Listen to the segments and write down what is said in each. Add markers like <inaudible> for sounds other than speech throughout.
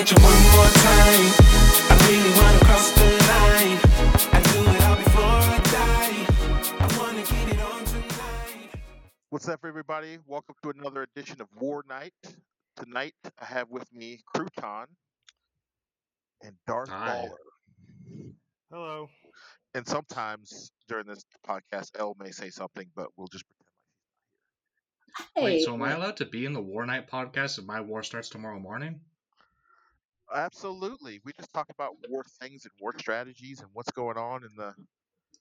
What's up, everybody? Welcome to another edition of War Night. Tonight, I have with me Crouton and Darth Hi. Baller. Hello. And sometimes during this podcast, Elle may say something, but we'll just pretend like she's Wait, so am I allowed to be in the War Night podcast if my war starts tomorrow morning? Not here. Absolutely. We just talk about war things and war strategies and what's going on in the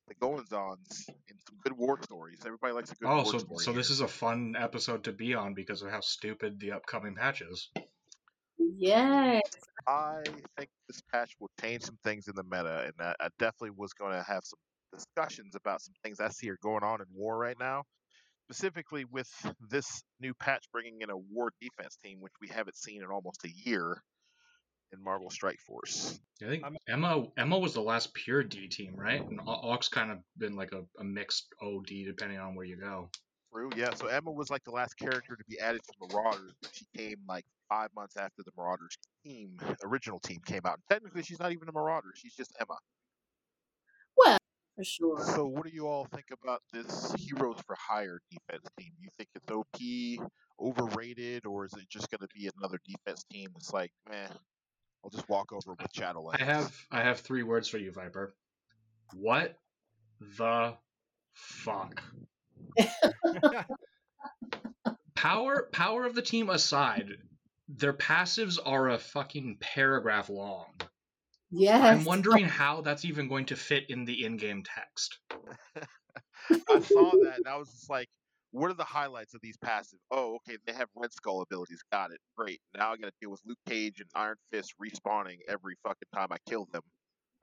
the goings ons and some good war stories. Everybody likes a good Oh, war so story. so this is a fun episode to be on because of how stupid the upcoming patch is. yes. I think this patch will change some things in the meta, and I, I definitely was going to have some discussions about some things I see are going on in war right now. Specifically, with this new patch bringing in a war defense team, which we haven't seen in almost a year in Marvel Strike Force. I think Emma Emma was the last pure D team, right? And Au- Aux kind of been like a, a mixed OD depending on where you go. True, yeah. So Emma was like the last character to be added to Marauders. but She came like five months after the Marauders team, original team, came out. And technically, she's not even a Marauder. She's just Emma. Well, for sure. So, what do you all think about this Heroes for Hire defense team? You think it's OP, overrated, or is it just going to be another defense team that's like, man, I'll just walk over with Shadowlands? I have I have three words for you, Viper. What the fuck? <laughs> Power power of the team aside, their passives are a fucking paragraph long. Yes. I'm wondering how that's even going to fit in the in-game text. <laughs> I saw that and I was just like, what are the highlights of these passive? Oh, okay, they have Red Skull abilities. Got it. Great. Now I got to deal with Luke Cage and Iron Fist respawning every fucking time I kill them.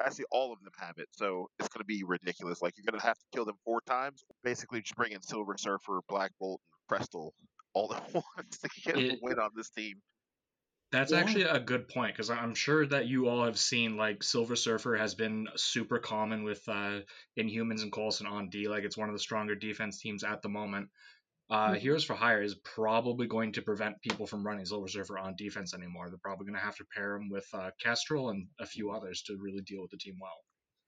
Actually, all of them have it, so it's going to be ridiculous. Like, you're going to have to kill them four times. Basically, just bring in Silver Surfer, Black Bolt, and Kestrel all <laughs> at once to get a win on this team. That's Yeah. actually a good point because I'm sure that you all have seen like Silver Surfer has been super common with uh, Inhumans and Coulson on D. Like it's one of the stronger defense teams at the moment. Uh, Mhm. Heroes for Hire is probably going to prevent people from running Silver Surfer on defense anymore. They're probably going to have to pair him with uh, Kestrel and a few others to really deal with the team well.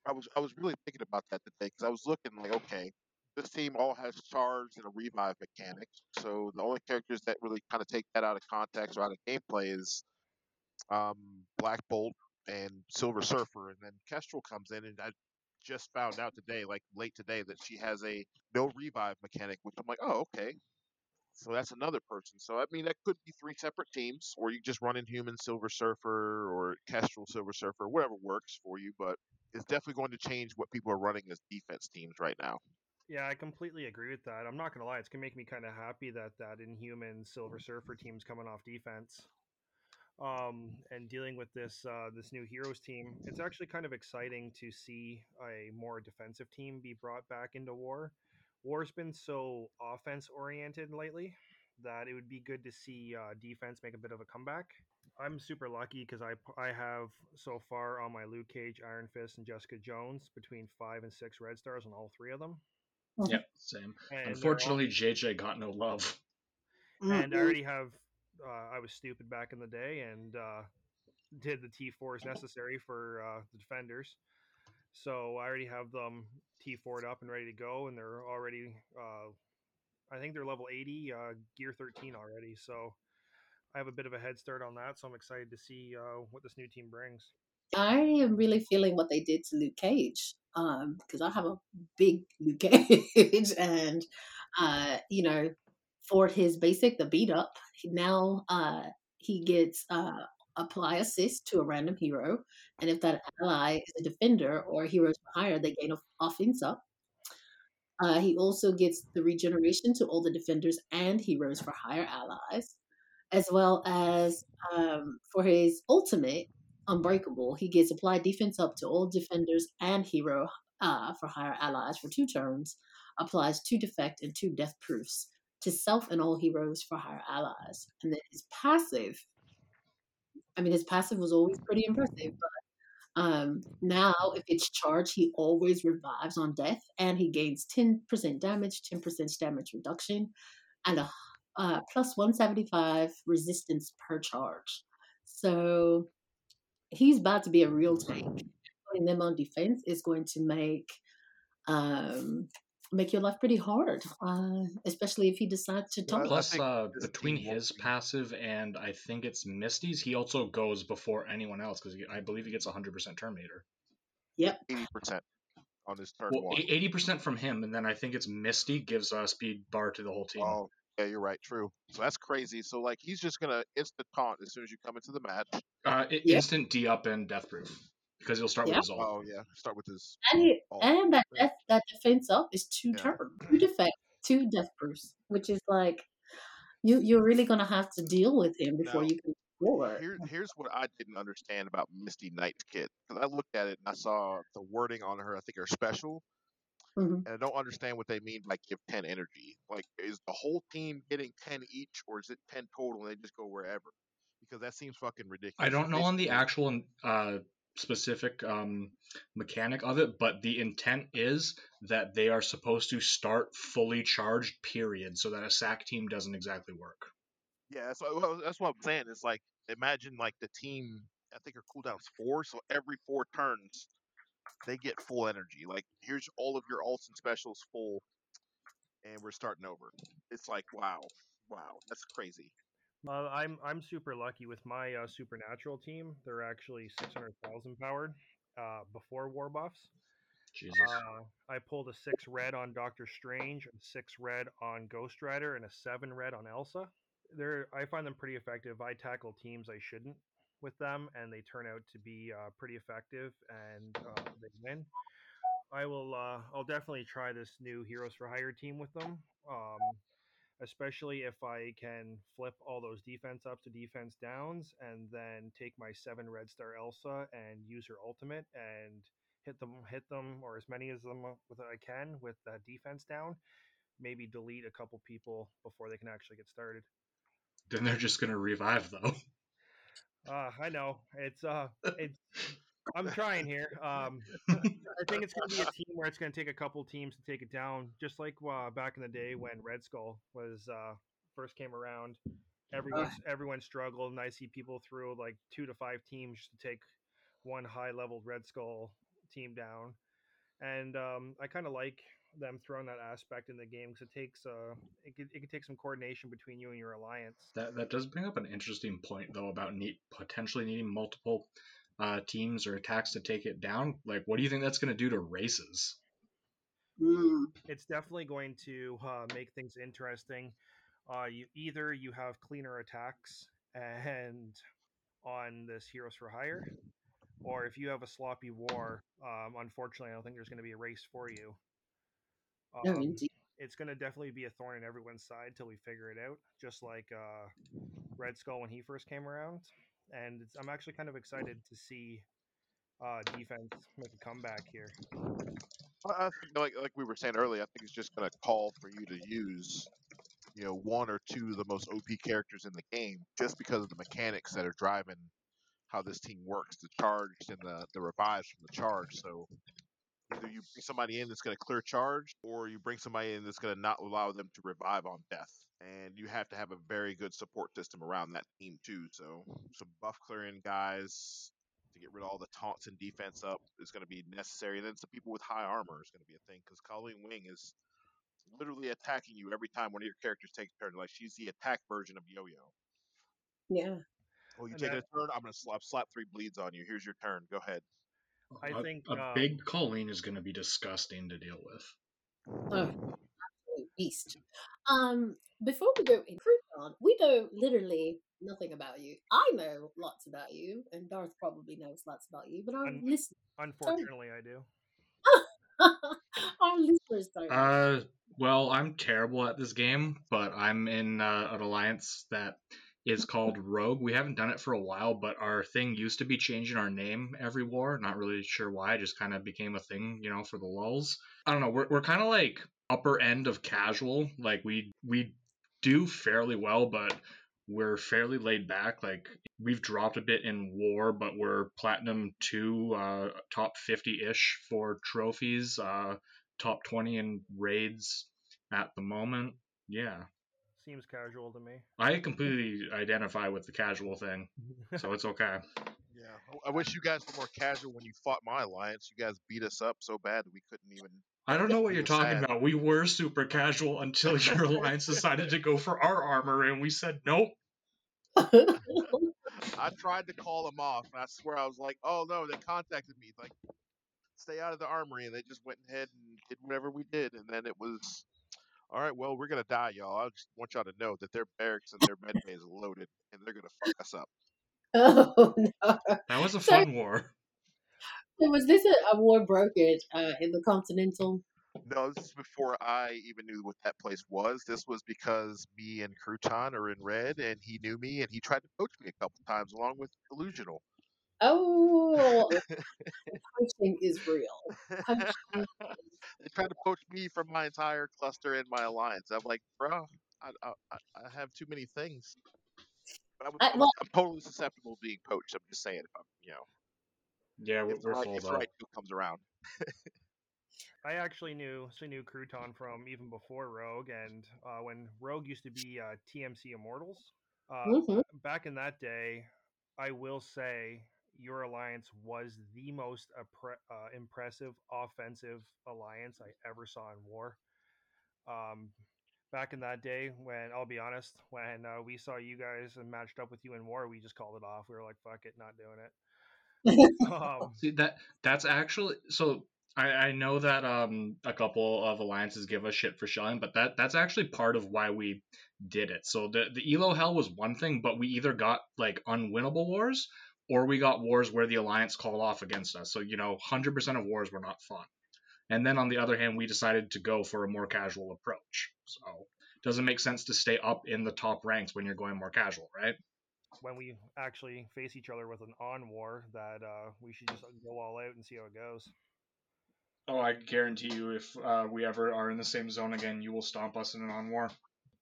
I was I was really thinking about that today because I was looking like, okay, this team all has charge and a revive mechanic. So the only characters that really kind of take that out of context or out of gameplay is um, Black Bolt and Silver Surfer, and then Kestrel comes in, and I just found out today, like late today, that she has a no revive mechanic, which I'm like, oh, okay. So that's another person. So I mean, that could be three separate teams, or you just run in Human Silver Surfer or Kestrel Silver Surfer, whatever works for you. But it's definitely going to change what people are running as defense teams right now. Yeah, I completely agree with that. I'm not gonna lie, it's gonna make me kind of happy that that Inhuman Silver Surfer team's coming off defense, um, and dealing with this uh, this new Heroes team. It's actually kind of exciting to see a more defensive team be brought back into War. War's been so offense oriented lately that it would be good to see uh, defense make a bit of a comeback. I'm super lucky because I I have so far on my Luke Cage, Iron Fist, and Jessica Jones between five and six red stars on all three of them. Yep, <laughs> same. And they're all- Unfortunately, JJ got no love. and I already have. Uh, I was stupid back in the day and uh, did the T fours necessary for uh, the defenders. So I already have them T 4'd up and ready to go, and they're already. Uh, I think they're level eighty, uh, gear thirteen already. So I have a bit of a head start on that. So I'm excited to see uh, what this new team brings. I am really feeling what they did to Luke Cage. Um, because I have a big <laughs> Luke Cage and uh, you know, for his basic, the beat up, now uh he gets uh apply assist to a random hero, and if that ally is a defender or heroes hire, they gain off- offense up. Uh, he also gets the regeneration to all the defenders and heroes for Hire allies, as well as um, for his ultimate, Unbreakable, he gets applied defense up to all defenders and hero uh, for Hire allies for two turns, applies two deflect and two death proofs to self and all heroes for Hire allies. And then his passive, I mean, his passive was always pretty impressive, but um, now if it's charged, he always revives on death and he gains 10% damage, 10% damage reduction, and a uh, plus 175 resistance per charge. So he's about to be a real tank. Putting them on defense is going to make um, make your life pretty hard, uh, especially if he decides to I- I talk. Plus, uh, between his passive and I think it's Misty's, he also goes before anyone else because I believe he gets 100% Turn Meter. Yep. eighty percent on his turn Well, one. 80% from him, and then I think it's Misty gives a speed bar to the whole team. Oh, yeah, you're right. True. So that's crazy. So like he's just gonna instant taunt as soon as you come into the match. Uh, i- Yeah. Instant D up and death proof because he'll start Yeah. with his ult. Oh yeah, start with his. And, he, and that death, that defense up is two Yeah. turns, two defense, two death bursts, which is like you you're really gonna have to deal with him before Now, you can score. Here, here's what I didn't understand about Misty Knight's kit. Because I looked at it and I saw the wording on her. I think her special, Mhm. and I don't understand what they mean by give ten energy. Like, is the whole team getting ten each, or is it ten total and they just go wherever? Because that seems fucking ridiculous. I don't know on the actual uh, specific um, mechanic of it, but the intent is that they are supposed to start fully charged, period, so that a sack team doesn't exactly work. Yeah, that's what, that's what I'm saying. It's like imagine like the team. I think her cooldown's four, so every four turns they get full energy. Like here's all of your ults and specials full, and we're starting over. It's like wow, wow, that's crazy. Uh, I'm I'm super lucky with my uh, supernatural team. They're actually six hundred thousand powered uh, before war buffs. Jesus. Uh, I pulled a six red on Doctor Strange, a six red on Ghost Rider, and a seven red on Elsa. They're I find them pretty effective. I tackle teams I shouldn't with them, and they turn out to be uh, pretty effective, and uh, they win. I will. Uh, I'll definitely try this new Heroes for Hire team with them. Um, especially if I can flip all those defense ups to defense downs, and then take my seven red star Elsa and use her ultimate and hit them, hit them, or as many as them with I can with the defense down. Maybe delete a couple people before they can actually get started. then they're just gonna revive though. <laughs> Uh, I know it's uh, it's. I'm trying here. Um, I think it's going to be a <laughs> team where it's going to take a couple teams to take it down, just like uh, back in the day when Red Skull was uh, first came around. Everyone everyone struggled, and I see people through like two to five teams to take one high level Red Skull team down. And um, I kind of like them throwing that aspect in the game because it takes uh, it could, it could take some coordination between you and your alliance. That that does bring up an interesting point though about need, potentially needing multiple uh, teams or attacks to take it down. Like, what do you think that's gonna do to races? It's definitely going to uh, make things interesting. Uh, you either you have cleaner attacks and on this Heroes for Hire, or if you have a sloppy war, um, unfortunately, I don't think there's going to be a race for you. No, Um, indeed. it's going to definitely be a thorn in everyone's side till we figure it out, just like uh, Red Skull when he first came around. And it's, I'm actually kind of excited to see uh, defense make a comeback here. I I think, like like we were saying earlier, I think it's just gonna call for you to use, you know, one or two of the most OP characters in the game, just because of the mechanics that are driving how this team works, the charge and the the revives from the charge. So either you bring somebody in that's gonna clear charge, or you bring somebody in that's gonna not allow them to revive on death. And you have to have a very good support system around that team too. So some buff clearing guys, to get rid of all the taunts and defense up is going to be necessary. And then some people with high armor is going to be a thing because Colleen Wing is literally attacking you every time one of your characters takes a turn. Like she's the attack version of Yo-Yo. Yeah. Oh, you And take that- a turn, I'm going to slap slap three bleeds on you. Here's your turn. Go ahead. I a, think, a uh, big Colleen is gonna be disgusting to deal with. Oh, beast. Um, before we go in, Crouton, we know literally nothing about you. I know lots about you, and Darth probably knows lots about you, but our Un- listeners, Unfortunately, I do. <laughs> our listeners don't. Uh, well, I'm terrible at this game, but I'm in uh, an alliance that is called Rogue. We haven't done it for a while, but our thing used to be changing our name every war. Not really sure why. It just kind of became a thing, you know, for the lulls. I don't know. We're we're kind of like upper end of casual. Like we we do fairly well, but we're fairly laid back. Like we've dropped a bit in war, but we're platinum two, uh, top fifty ish for trophies. Uh, top 20 in raids at the moment. Yeah. Seems casual to me. I completely identify with the casual thing, so it's okay. <laughs> Yeah, I- I wish you guys were more casual when you fought my alliance. You guys beat us up so bad that we couldn't even. I don't know what you're talking sad. about. We were super casual until your <laughs> alliance decided to go for our armor, and we said nope. I tried to call them off, and I swear I was like, "Oh no!" They contacted me like, "Stay out of the armory," and they just went ahead and did whatever we did, and then it was, "All right, well, we're gonna die, y'all. I just want y'all to know that their barracks and their med bay is loaded, and they're gonna fuck us up." <laughs> oh no! That was a So- fun war. So was this a, a war brokered uh, in the Continental? No, this is before I even knew what that place was. This was because me and Crouton are in red, and he knew me, and he tried to poach me a couple times along with Illusional. Oh, <laughs> poaching is real. Poaching they tried to poach me from my entire cluster and my alliance. I'm like, bro, I, I, I- I have too many things. But I'm, I- well- I'm totally susceptible to being poached. I'm just saying, if I'm, you know, Yeah, we're, if, we're right, full if the right deal comes around. I actually knew so knew Crouton from even before Rogue, and uh, when Rogue used to be uh, TMC Immortals. Uh, Mhm. Back in that day, I will say your alliance was the most uh, impressive offensive alliance I ever saw in war. Um, back in that day, when I'll be honest, when uh, we saw you guys and matched up with you in war, we just called it off. We were like, "Fuck it, not doing it." <laughs> Um, See that that's actually so. I, I know that um a couple of alliances give us shit for shelling, but that that's actually part of why we did it. So the the Elo hell was one thing, but we either got like unwinnable wars or we got wars where the alliance called off against us. So you know, hundred percent of wars were not fun. And then on the other hand, we decided to go for a more casual approach. So it doesn't make sense to stay up in the top ranks when you're going more casual, right? when we actually face each other with an on war, that uh, we should just go all out and see how it goes. Oh, I guarantee you, if uh, we ever are in the same zone again, you will stomp us in an on war.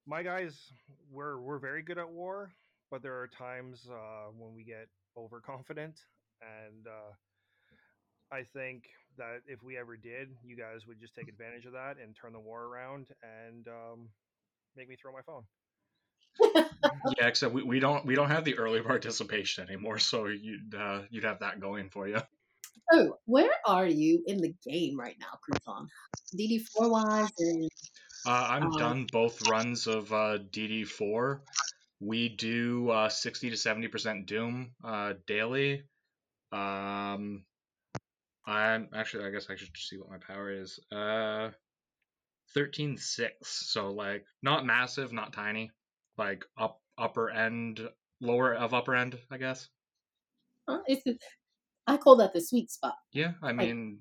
my guys we're we're very good at war but there are times uh, when we get overconfident and uh, i think that if we ever did you guys would just take advantage of that and turn the war around and um, make me throw my phone <laughs> Yeah, except we, we don't we don't have the early participation anymore, so you'd uh, you'd have that going for you. Oh, where are you in the game right now, Crouton? DD4 wise, and Uh, I'm Um, done both runs of uh, DD4. We do uh, 60 to 70 percent Doom uh, daily. Um, I'm actually I guess I should see what my power is. Uh, 13.6. So like not massive, not tiny, like up upper end, lower of upper end, I guess. huh, it's a, I call that the sweet spot. Yeah, I mean,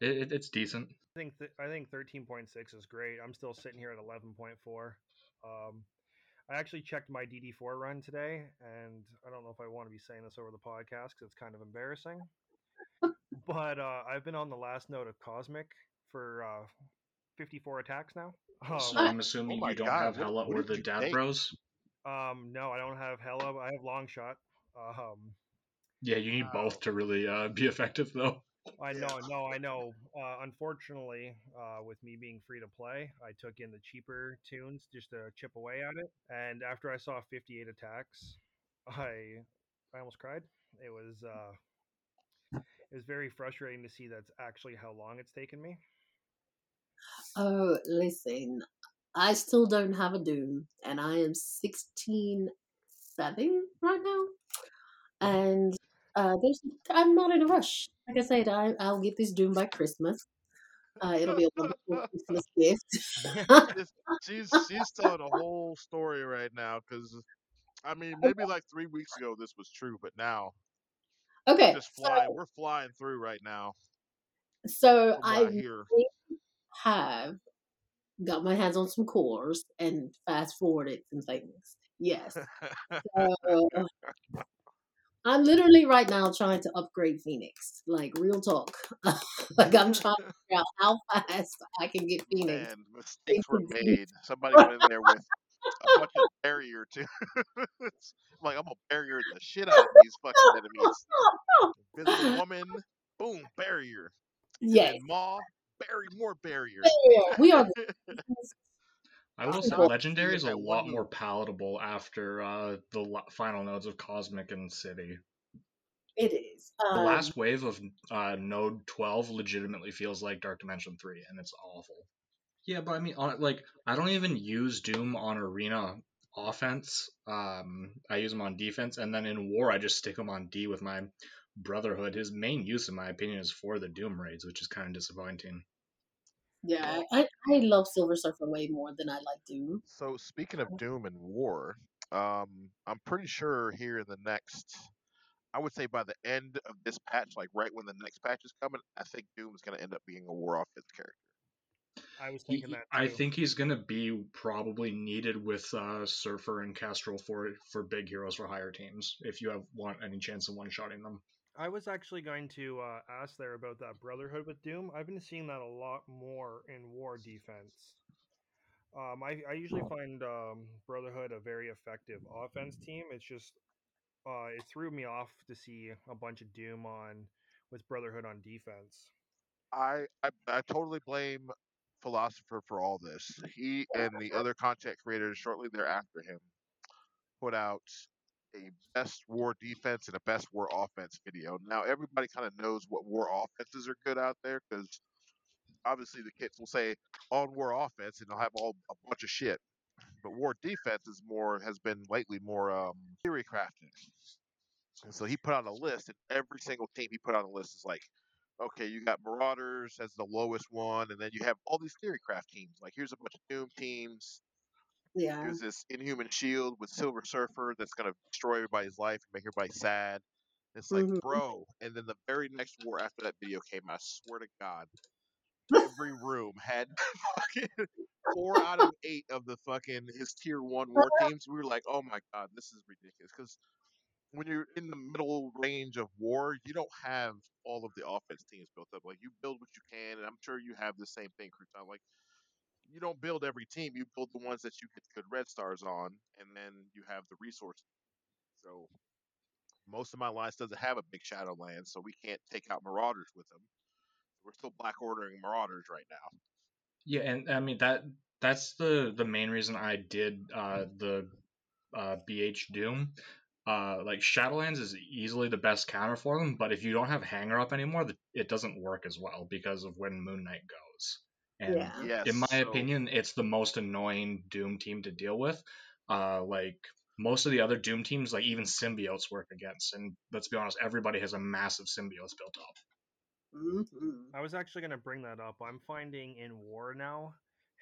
it, it, it's decent. i think th- i think 13.6 is great i'm still sitting here at 11.4 um, i actually checked my dd4 run today and i don't know if i want to be saying this over the podcast because it's kind of embarrassing <laughs> but uh, i've been on the last note of cosmic for uh, 54 attacks now So um, I'm assuming Oh you don't God, have Hela what or the you Dad take? Bros. Um, no, I don't have Hela. I have Longshot. Um, Yeah, you need Wow. both to really uh, be effective, though. I know, Yeah. know, no, I know. Uh, unfortunately, uh, with me being free to play, I took in the cheaper tunes just to chip away at it. And after I saw 58 attacks, <laughs> I I almost cried. It was uh, it was very frustrating to see that's actually how long it's taken me. Oh, listen, I still don't have a Doom, and I am 16 7 right now. And uh, there's, I'm not in a rush. Like I said, I, I'll get this Doom by Christmas. Uh, it'll be a wonderful <laughs> Christmas gift. <laughs> She's she's telling a whole story right now because I mean maybe like three weeks ago this was true, but now okay, we're just flying. We're flying through right now. so I hear. have got my hands on some cores and fast forwarded some things. Yes. <laughs> So, I'm literally right now trying to upgrade Phoenix. Like real talk. <laughs> like I'm trying to figure out how fast I can get Phoenix. Man, mistakes were made. Somebody went in there with a fucking barrier too. <laughs> Like I'm gonna barrier the shit out of these fucking enemies. Invisible <laughs> woman, boom, barrier. Yes. And Maw, bury more barrier. We are I will say legendary is a lot more palatable after uh, the final nodes of Cosmic and City. It is. The Um, last wave of uh, Node 12 legitimately feels like Dark Dimension 3, and it's awful. Yeah, but I mean, on, like, I don't even use Doom on Arena offense. Um, I use him on defense, and then in War, I just stick him on D with my Brotherhood. His main use, in my opinion, is for the Doom raids, which is kind of disappointing. Yeah, I, I love Silver Surfer way more than I like Doom. So speaking of Doom and War, um, I'm pretty sure here in the next, I would say by the end of this patch, like right when the next patch is coming, I think Doom is going to end up being a War offense character. I was He- thinking that. I think he's gonna be probably needed with uh, Surfer and Kestrel for for big heroes for Hire teams. If you have want any chance of one shotting them. I was actually going to uh, ask there about that Brotherhood with Doom. I've been seeing that a lot more in War defense. Um, I, I usually find um, Brotherhood a very effective offense team. It's just uh, it threw me off to see a bunch of Doom on with Brotherhood on defense. I, I I totally blame Philosopher for all this. He and the other content creators shortly thereafter him put out a best war defense and a best war offense video. Now everybody kind of knows what war offenses are good out there because obviously the kids will say on war offense and they'll have all a bunch of shit. But war defense is more has been lately more um, theory crafted. And so he put out a list, and every single team he put on a list is like, okay, you got Marauders as the lowest one, and then you have all these theory craft teams. Like here's a bunch of Doom teams. Yeah. Here's this Inhuman Shield with Silver Surfer that's gonna destroy everybody's life and make everybody sad. It's like, Mhm. bro. And then the very next war after that video came, I swear to God, every <laughs> room had <laughs> fucking four out of eight of the fucking his tier one war <laughs> teams. We were like, oh my God, this is ridiculous. Because when you're in the middle range of war, you don't have all of the offense teams built up. Like you build what you can, and I'm sure you have the same thing, Crouton. Like you don't build every team; you build the ones that you get good red stars on, and then you have the resources. So most of my lines doesn't have a big Shadowland, so we can't take out Marauders with them. We're still black ordering Marauders right now. Yeah, and I mean that that's the the main reason I did uh, the uh, BH Doom. Uh, like Shadowlands is easily the best counter for them, but if you don't have Hangar up anymore, it doesn't work as well because of when Moon Knight goes. And Yeah. Yes. in my so- opinion, it's the most annoying Doom team to deal with. Uh, like most of the other Doom teams, like even symbiotes work against. And let's be honest, everybody has a massive symbiotes built up. hmm I was actually going to bring that up. I'm finding in War now,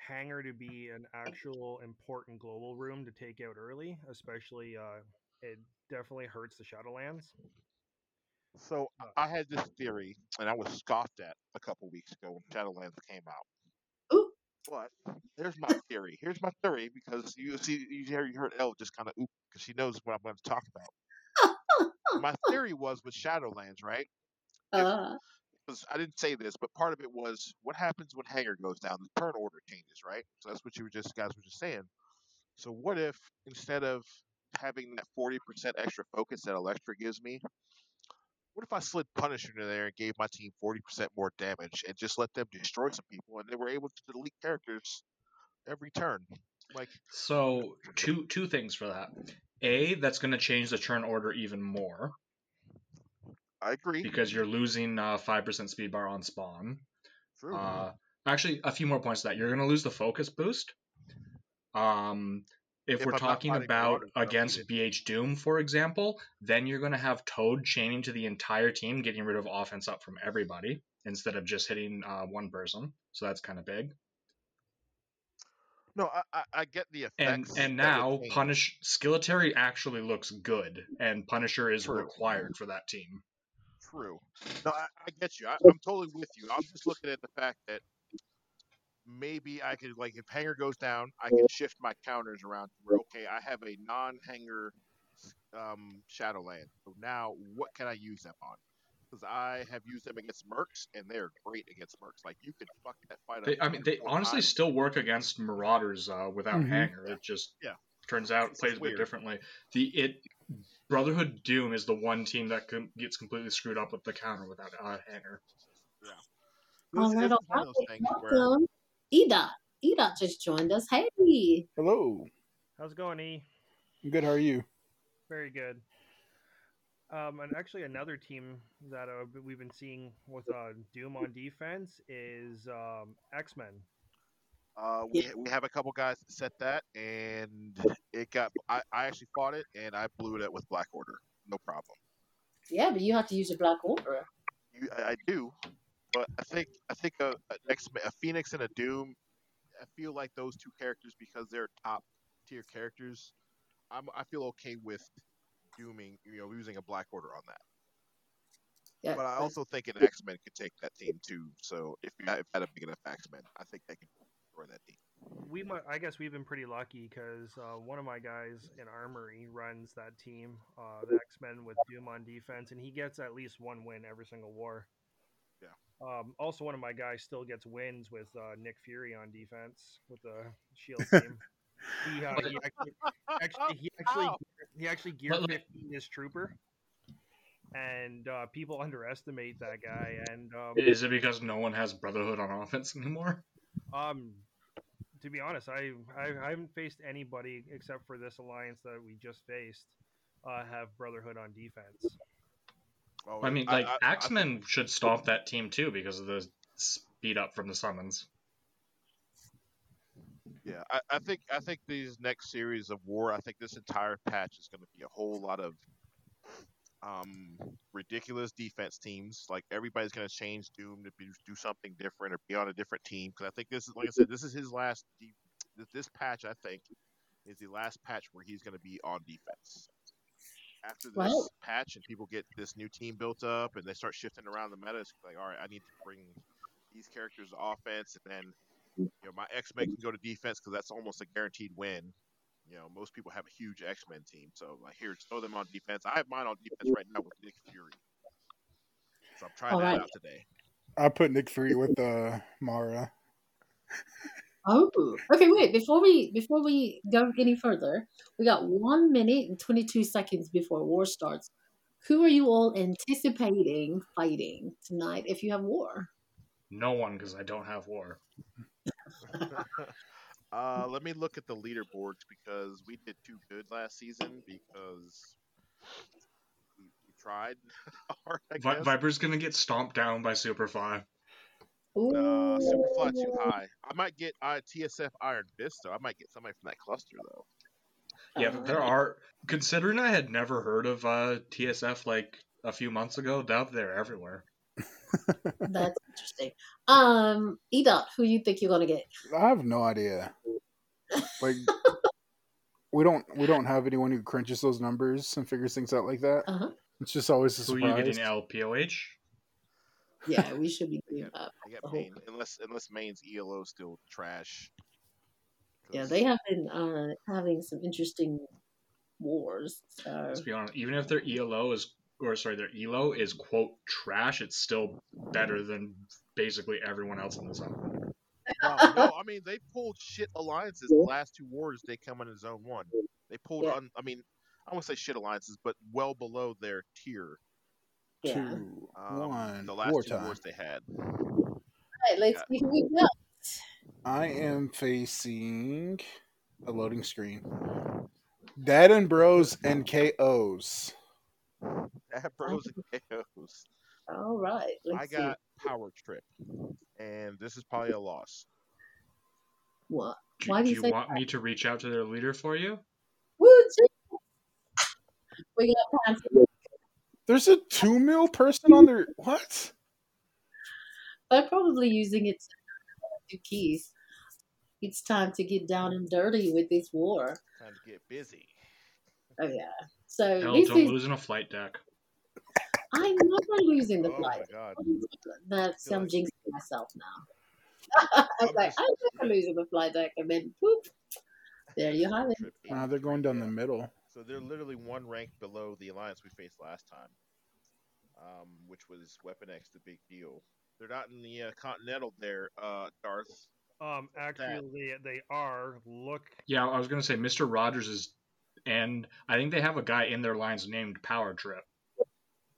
Hangar to be an actual important global room to take out early, especially uh, it definitely hurts the Shadowlands. So Uh, I had this theory, and I was scoffed at a couple weeks ago when Shadowlands came out. But here's my theory. Here's my theory because you see, you hear, you heard Elle just kind of oop because she knows what I'm going to talk about. my <laughs> theory was with Shadowlands, right? Uh, Because I didn't say this, but part of it was what happens when Hangar goes down? The turn order changes, right? So that's what you were just guys were just saying. So what if instead of having that 40% extra focus that Elektra gives me, what if I slid Punisher in there and gave my team 40% more damage and just let them destroy some people and they were able to delete characters every turn? Like, So two two things for that. A, that's going to change the turn order even more I agree. because you're losing uh, 5% speed bar on spawn. True. Uh, actually, a few more points to that. You're going to lose the focus boost. Um, if, If we're I'm talking about Marauders, against BH Doom, for example, then you're going to have Toad chaining to the entire team, getting rid of offense up from everybody instead of just hitting uh, one person. So that's kind of big. no, I, I, I get the And effects. and that would now. Punish Skilletary actually looks good, and Punisher is True. required for that team. True. No, I, I get you. I, I'm totally with you. I'm just looking at the fact that maybe I could, like, if Hangar goes down, I can shift my counters around where, okay, I have a non-Hangar um, Shadowland. So now, what can I use them on? Because I have used them against Mercs, and they're great against Mercs. Like, you could fuck that fight up. They, I mean, they honestly times. still work against Marauders uh, without Mhm. Hangar. It just Yeah. turns out It's plays just a bit differently. The it Brotherhood Doom is the one team that com- gets completely screwed up with the counter without uh, Hangar. It was- all it was one of those things where Welcome, Ida. Edot just joined us. Hey, Hello. How's it going, E? I'm good. How are you? Very good. Um, and actually, another team that uh, we've been seeing with uh, Doom on defense is um, X Men. Uh, we, we have a couple guys that set that, and it got. I, I actually fought it, and I blew it up with Black Order. No problem. yeah, but you have to use a Black Order. You, I, I do, but I think I think a, a, X- a Phoenix and a Doom. I feel like those two characters because they're top tier characters. I'm, I feel okay with dooming, you know, using a Black Order on that. Yeah, But I but- also think an X Men could take that team too. So if you had, if you had a big enough X Men, I think they could destroy that team. We might, I guess we've been pretty lucky because uh, one of my guys in Armory runs that team, uh, the X Men with Doom on defense, and he gets at least one win every single war. Yeah. Um, also, one of my guys still gets wins with uh, Nick Fury on defense with the Shield <laughs> team. he, uh, he actually, actually, he <laughs> actually, Ow. he actually gear Let- let- 15 his trooper, and uh, people <laughs> underestimate that guy. And um, Is it because no one has Brotherhood on offense anymore? um, to be honest, I, I I haven't faced anybody except for this alliance that we just faced. Uh, have Brotherhood on defense. Oh, I mean, like I- I X Men should stomp that team too because of the speed up from the summons. Yeah, I, I think I think these next series of war, I think this entire patch is going to be a whole lot of um, ridiculous defense teams. Like everybody's going to change Doom to be, do something different or be on a different team. Because I think this is, like I said, this is his last. De- this patch, I think, is the last patch where he's going to be on defense. After this Well- patch and people get this new team built up and they start shifting around the meta, it's like, all right, I need to bring these characters to offense, and then you know my X Men can go to defense because that's almost a guaranteed win. You know, most people have a huge X Men team, so like here, throw them on defense. I have mine on defense right now with Nick Fury, so I'm trying All that right. out today. I put Nick Fury with uh, Mara. <laughs> Oh, okay. Wait before we before we go any further, we got one minute and twenty two seconds before war starts. Who are you all anticipating fighting tonight if you have war? No one because I don't have war. <laughs> uh, let me look at the leaderboards because we did too good last season because we, we tried <laughs> hard. I Vi- guess. Viper's gonna get stomped down by Superfly. Uh, Superfly too high. I might get uh, TSF Iron Fist though. I might get somebody from that cluster though. Yeah, but there are. Considering I had never heard of uh, TSF like a few months ago, now they're everywhere. <laughs> That's <laughs> interesting. Um, Edot, who you think you're gonna get? I have no idea. Like, <laughs> we don't we don't have anyone who crunches those numbers and figures things out like that. Uh huh. It's just always a surprise. Who are you surprise. getting LPOH? Yeah, we should be doing that. I get the Maine unless unless Maine's ELO still trash. Yeah, they have been uh, having some interesting wars. So Let's be honest. Even if their ELO is, or sorry, their ELO is quote trash, it's still better than basically everyone else in the zone. No, <laughs> no, I mean they pulled shit alliances the last two wars they come into zone one. They pulled Yeah. on I mean, I won't say shit alliances, but well below their tier. Yeah. Two, Um, one, the last two wartime. wars they had. All right, let's see who we got. I am facing a loading screen. Dad and Bros and KOs. That bros and KOs. All right, let's I see. got Power Trip. And this is probably a loss. What? Do, Why do do you you say want me to reach out to their leader for you? Would you? We got time for There's a two mil person on their what? They're probably using it to keys. It's time to get down and dirty with this war. Time to get busy. Oh yeah. So Hell, this don't is lose in a flight deck. I'm never losing the Oh my flight. god. That's Feel I'm like- jinxing myself now. <laughs> I was I'm like, just- I'm never losing the flight deck, and then poop. There you have it. Trip Uh, they're going down the middle. So they're literally one rank below the alliance we faced last time, um, which was Weapon X, the big deal. They're not in the uh, Continental there, uh, Darth. Um, actually, they, they are. Look, Yeah, I was gonna say Mr. Rogers is, and I think they have a guy in their lines named Power Trip.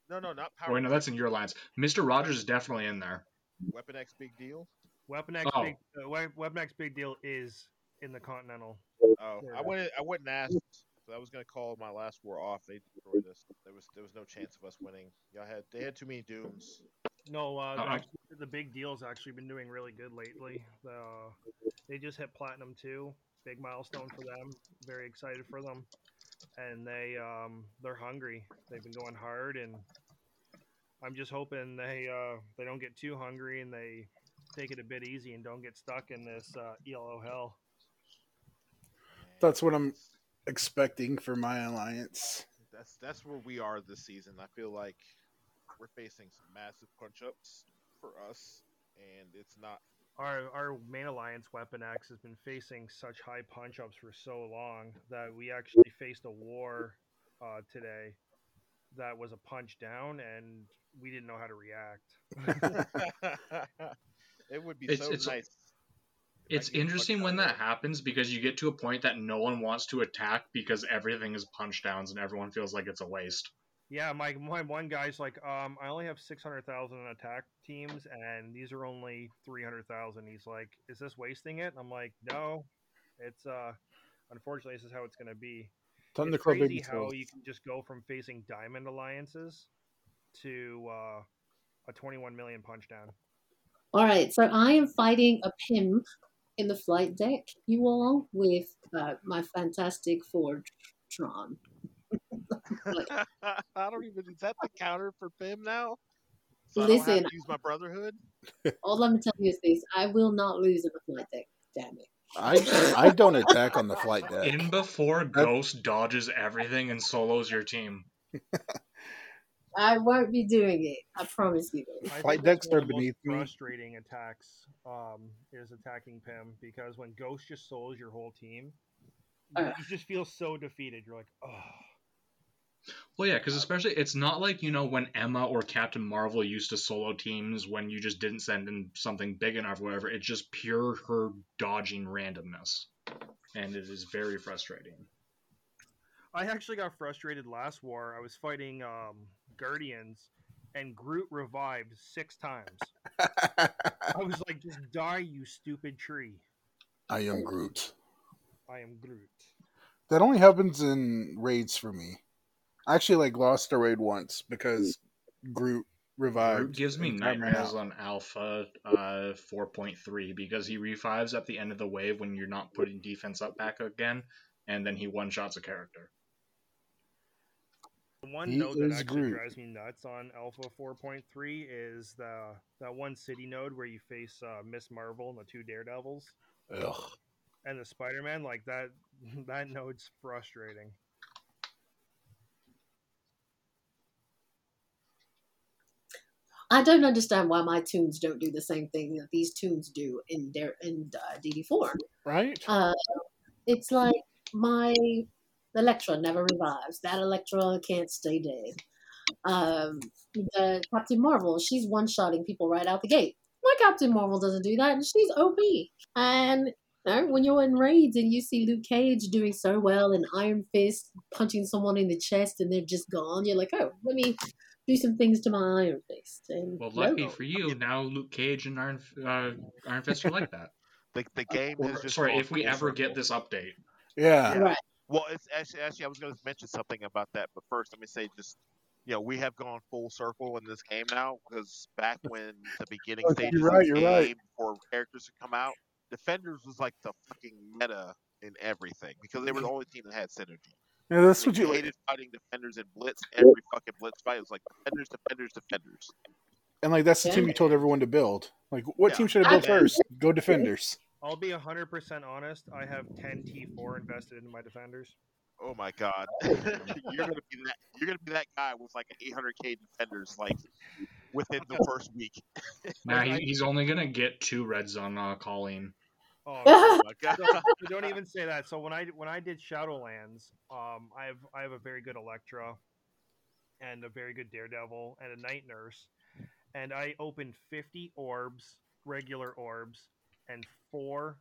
No, no, not Oh, Power. wait, no, that's in your lines. Mr. Rogers is definitely in there. Weapon X, big deal. Weapon X Oh. big uh, Weapon X big deal is in the Continental. Oh, I wouldn't. I wouldn't ask. So I was gonna call my last war off. They destroyed us. There was there was no chance of us winning. Y'all had they had too many dooms. No, uh, the, Uh-uh. actually, the big deal's actually been doing really good lately. The, they just hit platinum too. Big milestone for them. Very excited for them, and they um, they're hungry. They've been going hard, and I'm just hoping they uh, they don't get too hungry and they take it a bit easy and don't get stuck in this uh, ELO hell. That's what I'm expecting for my alliance. That's that's where we are this season. I feel like we're facing some massive punch ups for us, and it's not. Our our main alliance Weapon X has been facing such high punch ups for so long that we actually faced a war uh, today that was a punch down and we didn't know how to react. <laughs> <laughs> it would be It's- so it's- nice. If I It's interesting when that happens because you get to a point that no one wants to attack because everything is punch downs and everyone feels like it's a waste. yeah, my, my one guy's like, um, I only have six hundred thousand in attack teams and these are only three hundred thousand. He's like, Is this wasting it? I'm like, No, it's uh unfortunately this is how it's gonna be. Time it's crazy how tails. you can just go from facing diamond alliances to uh, a 21 million punch down. All right, so I am fighting a Pym in the flight deck, you all, with uh, my fantastic Ford Tron. <laughs> I don't even. Is that the counter for Pym now? So I don't have Listen. to use my brotherhood. <laughs> All I'm telling you is this: I will not lose in the flight deck. Damn it! I I don't attack on the flight deck. In before Ghost dodges everything and solos your team. <laughs> I won't be doing it. I promise you. I Flight decks are of beneath me. Frustrating attacks um, is attacking Pym because when Ghost just souls your whole team, you- Uh. you just feel so defeated. You're like, oh, Well, yeah, because especially it's not like you know when Emma or Captain Marvel used to solo teams when you just didn't send in something big enough, or whatever. It's just pure her dodging randomness, and it is very frustrating. I actually got frustrated last war. I was fighting um, Guardians, and Groot revived six times. <laughs> I was like, just die, you stupid tree. I am Groot. I am Groot. That only happens in raids for me. I actually like lost a raid once because Groot revived. Groot gives me and timed me nightmares on Alpha uh, 4.3 because he revives at the end of the wave when you're not putting defense up back again, and then he one shots a character. The one He node that is actually Groot. drives me nuts on Alpha 4.3 is the that one city node where you face uh, Miss Marvel and the two Daredevils Ugh. and the Spider Man. Like that, <laughs> that node's frustrating. I don't understand why my tunes don't do the same thing that these tunes do in their in uh, DD4. Right? Uh, it's like my Elektra never revives. That Elektra can't stay dead. Um, the Captain Marvel, she's one shotting people right out the gate. My Captain Marvel doesn't do that, and she's OP. And you know, when you're in raids and you see Luke Cage doing so well and Iron Fist punching someone in the chest and they're just gone, you're like, oh, let me do some things to my Iron Fist. And Well, no. lucky for you, now Luke Cage and Iron uh, Iron Fist are like that. <laughs> The, the game Or, has just sorry, if we ever get this update. Yeah. Right. Well, it's actually, actually, I was going to mention something about that, but first, let me say just, you know, we have gone full circle in this game now because back <laughs> when the beginning Oh, stages right, of the you're game right. before characters had come out, Defenders was like the fucking meta in everything because they were the only team that had synergy. Yeah, that's Like, what you you hated fighting Defenders in Blitz. Every fucking Blitz fight was like Defenders, Defenders, Defenders. and like that's the team you told everyone to build. Like, what Yeah. team should I build I- first? Go defenders. I'll be 100% honest. I have 10 T4 invested in my defenders. Oh my god, <laughs> you're gonna be that. You're gonna be that guy with like 800k defenders like within the first week. <laughs> Now I- he, he's only gonna get two reds on uh, Colleen. Oh, <laughs> Oh my god. so, don't even say that. So when I when I did Shadowlands, um, I have I have a very good Elektra, and a very good Daredevil, and a Night Nurse, and I opened fifty orbs, regular orbs, and four,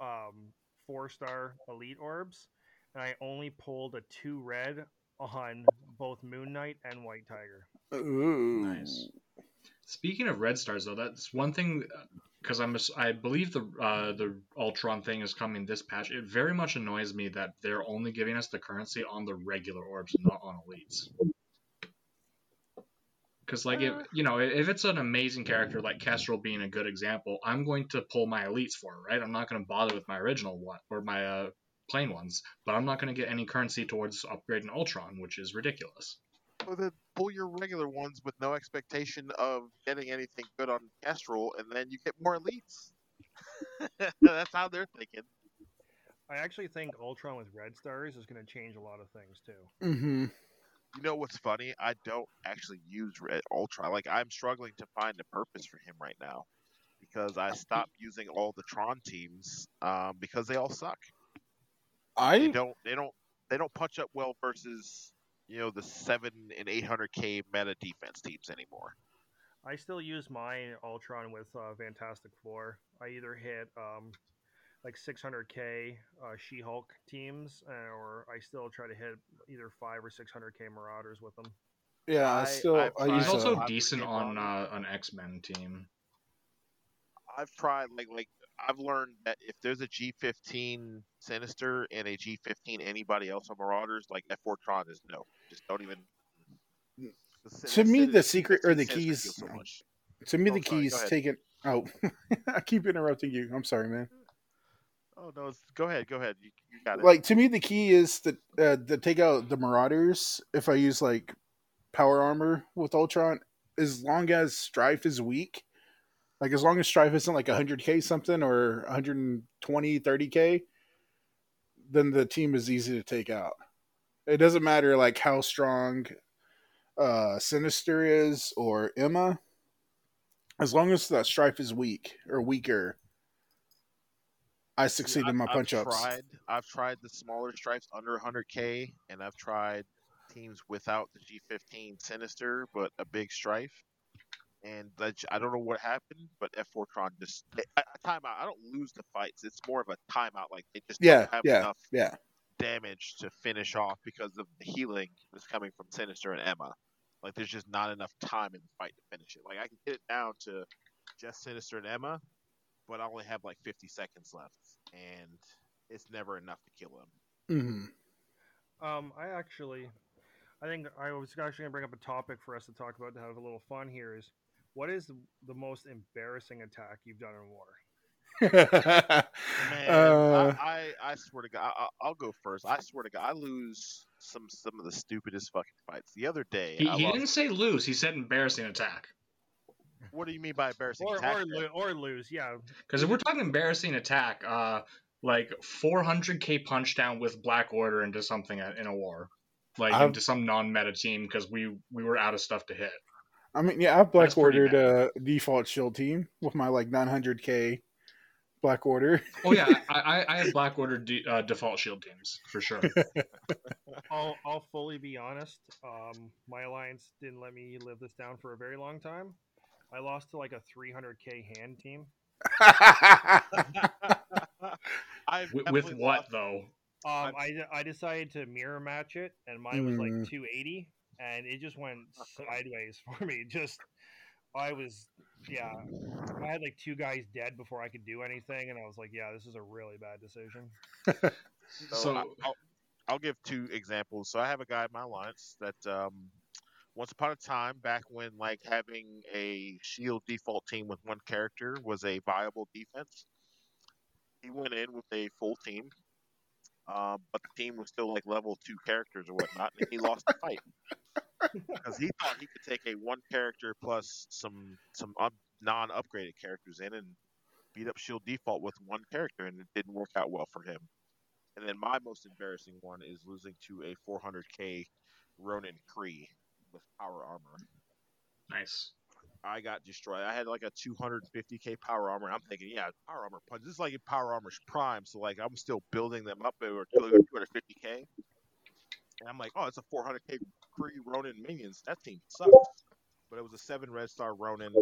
um, four star elite orbs, and I only pulled a two red on both Moon Knight and White Tiger. Ooh. Nice. Speaking of red stars, though, that's one thing because I'm ass- I believe the uh, the Ultron thing is coming this patch. It very much annoys me that they're only giving us the currency on the regular orbs, not on elites. Because like if you know if it's an amazing character like Kestrel being a good example, I'm going to pull my elites for it, right? I'm not going to bother with my original one or my uh, plain ones, but I'm not going to get any currency towards upgrading Ultron, which is ridiculous. Well, then pull your regular ones with no expectation of getting anything good on Kestrel, and then you get more elites. <laughs> That's how they're thinking. I actually think Ultron with red stars is going to change a lot of things too. Mm-hmm. You know what's funny? I don't actually use Red Ultra. Like I'm struggling to find a purpose for him right now because I stopped using all the Tron teams um, because they all suck. They I don't. They don't. They don't punch up well versus you know the seven and eight hundred k meta defense teams anymore. I still use my Ultron with uh, Fantastic Four. I either hit um, like 600k uh, She-Hulk teams, uh, or I still try to hit either five or 600k Marauders with them. yeah. I I- still I've I He's also decent on uh, an X Men team. I've tried like like I've learned that if there's a G15 Sinister and a G15 anybody else on Marauders, like F4 Tron is no. Just don't even. To me, the secret or the keys- So to me Oh, the sorry, keys go ahead. taken. Oh, <laughs> I keep interrupting you. I'm sorry, man. Oh no! Go ahead. Go ahead. You, you got it. Like to me, the key is to uh, to take out the Marauders. If I use like power armor with Ultron, as long as Strife is weak, like as long as Strife isn't like 100k something or 120, 30k, then the team is easy to take out. It doesn't matter like how strong uh Sinister is or Emma. As long as that Strife is weak or weaker, I See, succeed I've- in my I've punch ups. Tried, I've tried the smaller Strifes under 100k, and I've tried teams without the G15 Sinister, but a big strife. And that I don't know what happened, but F4 Tron just they- I, I timeout. I don't lose the fights. It's more of a timeout. Like they just Yeah, don't have yeah, enough yeah. damage to finish off because of the healing that's coming from Sinister and Emma. Like there's just not enough time in the fight to finish it. Like I can get it down to just Sinister and Emma, but I only have like 50 seconds left, and it's never enough to kill him. hmm Um, I actually, I think I was actually going to bring up a topic for us to talk about to have a little fun here. Is what is the, the most embarrassing attack you've done in war? Man, <laughs> uh, I, I, I swear to God, I, I'll go first. I swear to God, I lose some some of the stupidest fucking fights. The other day, He, he lost- didn't say lose. He said embarrassing attack. What do you mean by embarrassing Or attack? or, lo- or lose, yeah. Because if we're talking embarrassing attack, uh, like 400k punch down with Black Order into something at- in a war, like I've- into some non-meta team because we we were out of stuff to hit. I mean, yeah, I've black That's ordered a default shield team with my like 900k black order. <laughs> Oh yeah, I I, I have Black Order de- uh, default shield teams for sure. <laughs> I'll I'll fully be honest. Um, my alliance didn't let me live this down for a very long time. I lost to like a 300k hand team. <laughs> I've with, with what lost- though? Um, I, I decided to mirror match it, and mine was like Mm. 280, and it just went sideways <laughs> for me. Just I was, yeah, I had like two guys dead before I could do anything, and I was like, yeah, this is a really bad decision. <laughs> So, So- I, will I'll give two examples. So I have a guy in my alliance that um, once upon a time, back when like having a shield default team with one character was a viable defense, he went in with a full team, um, but the team was still like level two characters or whatnot, and he lost the fight <laughs> because he thought he could take a one character plus some some non-upgraded characters in and beat up shield default with one character, and it didn't work out well for him. And then my most embarrassing one is losing to a 400k Ronan Kree with power armor. Nice. I got destroyed. I had like a 250k power armor. I'm thinking, yeah, power armor punch. This is like in power armor's prime, so like I'm still building them up over 250k. And I'm like, oh, it's a 400k Kree Ronan minions. That team sucks. But it was a seven red star Ronan,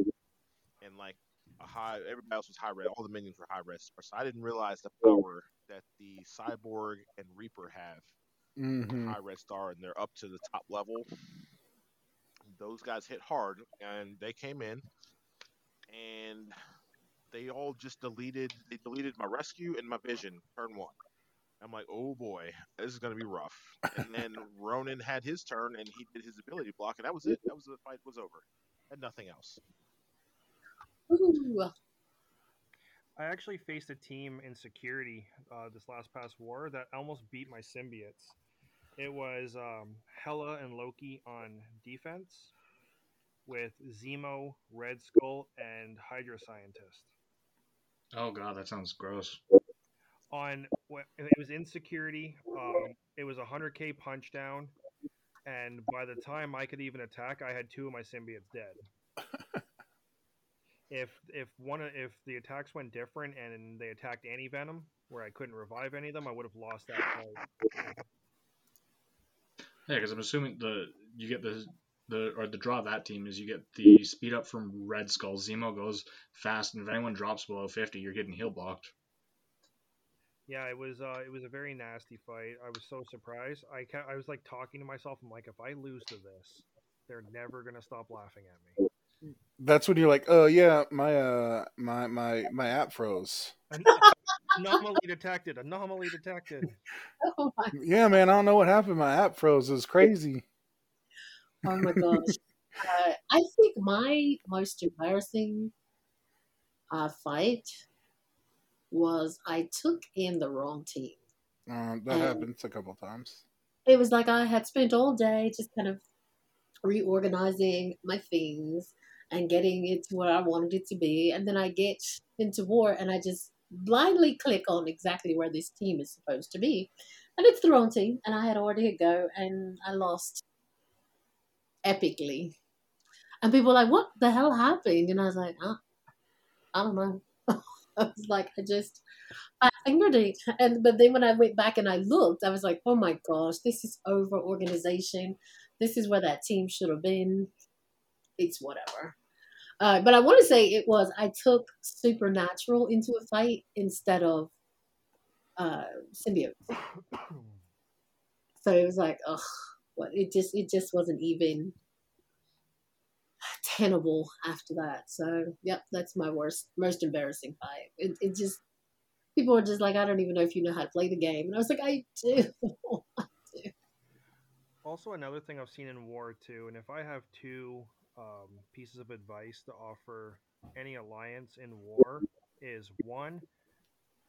and like a high. Everybody else was high red. All the minions were high red star. So I didn't realize the power that the Cyborg and Reaper have hmm high red star and they're up to the top level. Those guys hit hard and they came in and they all just deleted. They deleted my rescue and my vision turn one. I'm like, oh boy, this is gonna be rough. And then Ronan had his turn and he did his ability block, and that was it. That was the fight was over. Had nothing else. Ooh. I actually faced a team in security uh, this last past war that almost beat my symbiotes. It was um, Hela and Loki on defense, with Zemo, Red Skull, and Hydra Scientist. Oh god, that sounds gross. On it was insecurity. Um, it was a hundred k punch down, and by the time I could even attack, I had two of my symbiotes dead. <laughs> if if one of- if the attacks went different and they attacked anti venom, where I couldn't revive any of them, I would have lost that fight. Yeah, because I'm assuming the you get the the or the draw of that team is you get the speed up from Red Skull. Zemo goes fast, and if anyone drops below 50, you're getting heal blocked. Yeah, it was uh, it was a very nasty fight. I was so surprised. I ca- I was like talking to myself. I'm like, if I lose to this, they're never gonna stop laughing at me. That's when you're like, oh yeah, my uh my my my app froze. <laughs> An- anomaly detected. Anomaly detected. <laughs> Oh my, Yeah, man, I don't know what happened. My app froze. It was crazy. oh my gosh. Uh, I think my most embarrassing uh, fight was I took in the wrong team. Um, that happens a couple times. It was like I had spent all day just kind of reorganizing my things and getting it to where I wanted it to be. And then I get into war and I just blindly click on exactly where this team is supposed to be. And it's the wrong team. And I had already a go and I lost epically. And people were like, what the hell happened? And I was like, huh? I don't know. <laughs> I was like, I just, I fingered it. And, but then when I went back and I looked, I was like, oh my gosh, this is over organization. This is where that team should have been. It's whatever. Uh, but I want to say it was, I took Supernatural into a fight instead of uh, Symbiote. So it was like, ugh, what? It just, it just wasn't even tenable after that. So, yep, that's my worst, most embarrassing fight. It, it just, people were just like, I don't even know if you know how to play the game. And I was like, I do. <laughs> Also, another thing I've seen in war too, and if I have two um, pieces of advice to offer any alliance in war, is one,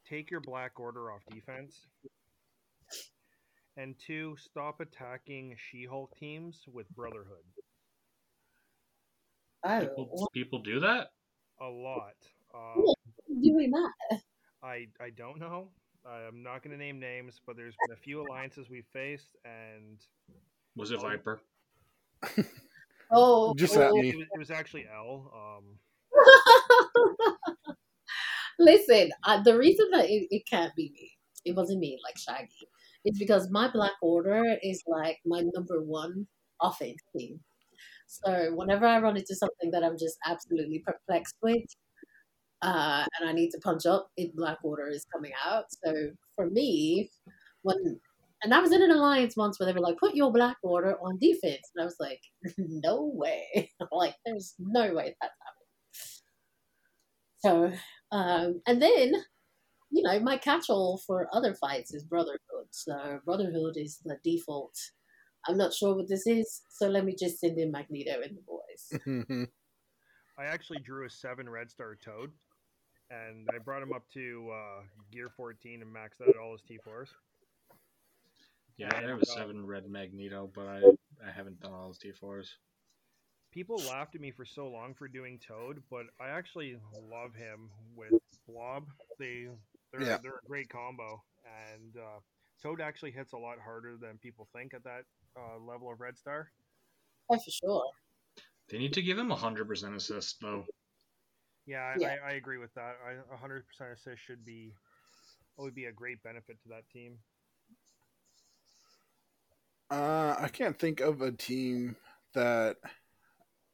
take your Black Order off defense, and two, stop attacking She-Hulk teams with Brotherhood. oh, People, people do that. Oh. A lot. Um, doing that? I I don't know. I'm not going to name names, but there's been a few alliances we've faced, and Was it Viper? <laughs> Oh, Just oh. at <laughs> it me. was, it was actually Elle. Um, <laughs> Listen, uh, the reason that it, it can't be me, it wasn't me, like Shaggy, is because my Black Order is like my number one offense team. So whenever I run into something that I'm just absolutely perplexed with, uh, and I need to punch up, it Black Order is coming out. So for me, when and I was in an alliance once where they were like, "Put your Black Order on defense," and I was like, <laughs> "No way! <laughs> like, there's no way that's happening." So um, and then, you know, my catch-all for other fights is Brotherhood. So Brotherhood is the default. I'm not sure what this is, so let me just send in Magneto and the boys. <laughs> I actually drew a seven Red Star Toad, and I brought him up to uh, Gear 14 and maxed out all his T4s. Yeah, I And, have a seven red Magneto, but I I haven't done all those T4s. People laughed at me for so long for doing Toad, but I actually love him with Blob. They they're Yeah. they're a great combo, and uh, Toad actually hits a lot harder than people think at that uh, level of Red Star. Oh, for sure. They need to give him a hundred percent assist though. Yeah, I, Yeah. I, I agree with that. I, 100% assist should be would be a great benefit to that team. Uh, I can't think of a team that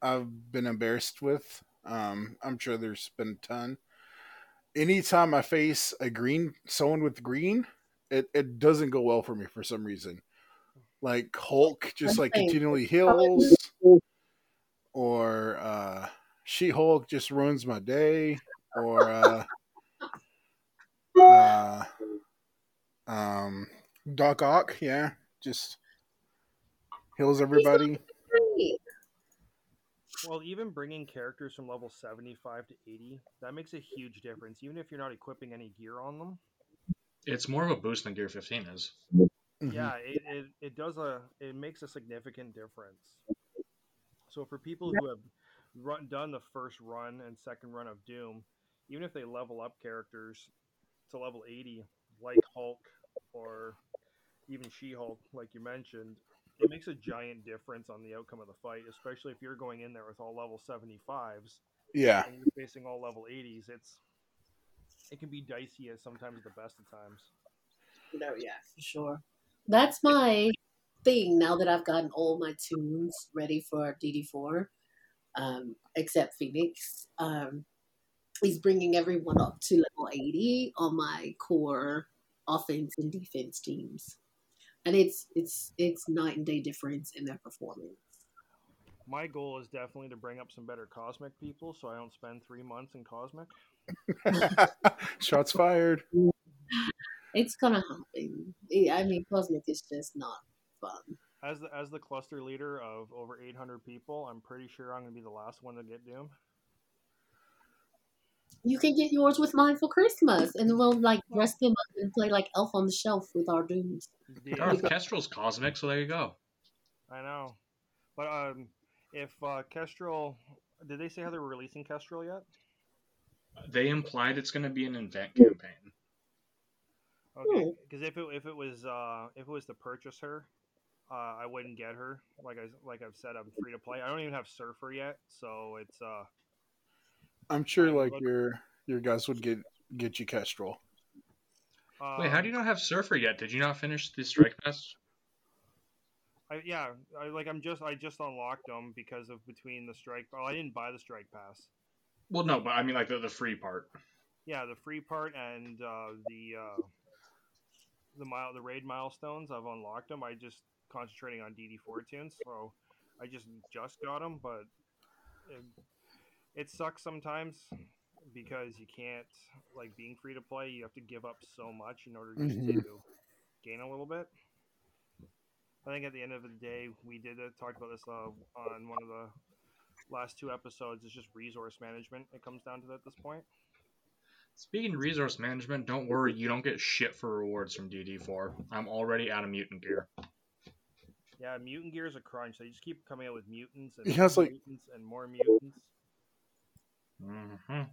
I've been embarrassed with. Um, I'm sure there's been a ton. Anytime I face a green, someone with green, it, it doesn't go well for me for some reason. Like Hulk just like continually heals, or uh, She Hulk just ruins my day. or uh, uh, um, Doc Ock. Yeah, just heals everybody. Well, even bringing characters from level 75 to 80, that makes a huge difference. Even if you're not equipping any gear on them, It's more of a boost than Gear 15 is. Mhm. yeah, it, it, it does a it makes a significant difference. So for people who have run done the first run and second run of Doom, even if they level up characters to level 80, like Hulk or even She-Hulk, like you mentioned, it makes a giant difference on the outcome of the fight, especially if you're going in there with all level 75s Yeah, and you're facing all level 80s. It's it can be dicey as sometimes the best of times. No, yeah, for sure. That's my thing now that I've gotten all my toons ready for DD4, um, except Phoenix. Um, he's bringing everyone up to level 80 on my core offense and defense teams. And it's it's it's night and day difference in their performance. My goal is definitely to bring up some better cosmic people, so I don't spend three months in cosmic. <laughs> shots fired. <laughs> It's gonna happen. I mean, Cosmic is just not fun. As the as the cluster leader of over 800 people, I'm pretty sure I'm going to be the last one to get Doom. You can get yours with mine for Christmas, and we'll like dress them up and play like Elf on the Shelf with our dooms. The- Darth Kestrel's cosmic, so there you go. I know, but um, if uh, Kestrel, did they say how they were releasing Kestrel yet? They implied it's going to be an event campaign. Okay, Hmm. because if it if it was uh if it was to purchase her, uh, I wouldn't get her. Like I like I've said, I'm free to play. I don't even have Surfer yet, so it's uh I'm sure like but- your your guys would get get you Kestrel. Wait, how do you not have Surfer yet? Did you not finish the Strike Pass? I, yeah, I like I'm just I just unlocked them because of between the strike. Well, I didn't buy the strike pass. Well, no, but I mean like the, the free part. Yeah, the free part and uh, the uh, the mile the raid milestones. I've unlocked them. I just concentrating on DD4 toons, so I just just got them. But it, it sucks sometimes because you can't like being free to play. You have to give up so much in order just Mhm. to gain a little bit. I think at the end of the day, we did uh, talk about this uh, on one of the last two episodes. It's just resource management. It comes down to at this point. Speaking of resource management, don't worry, you don't get shit for rewards from DD4. I'm already out of mutant gear. Yeah, mutant gear is a crunch. They just keep coming out with mutants and He more like- mutants and more mutants. Hmm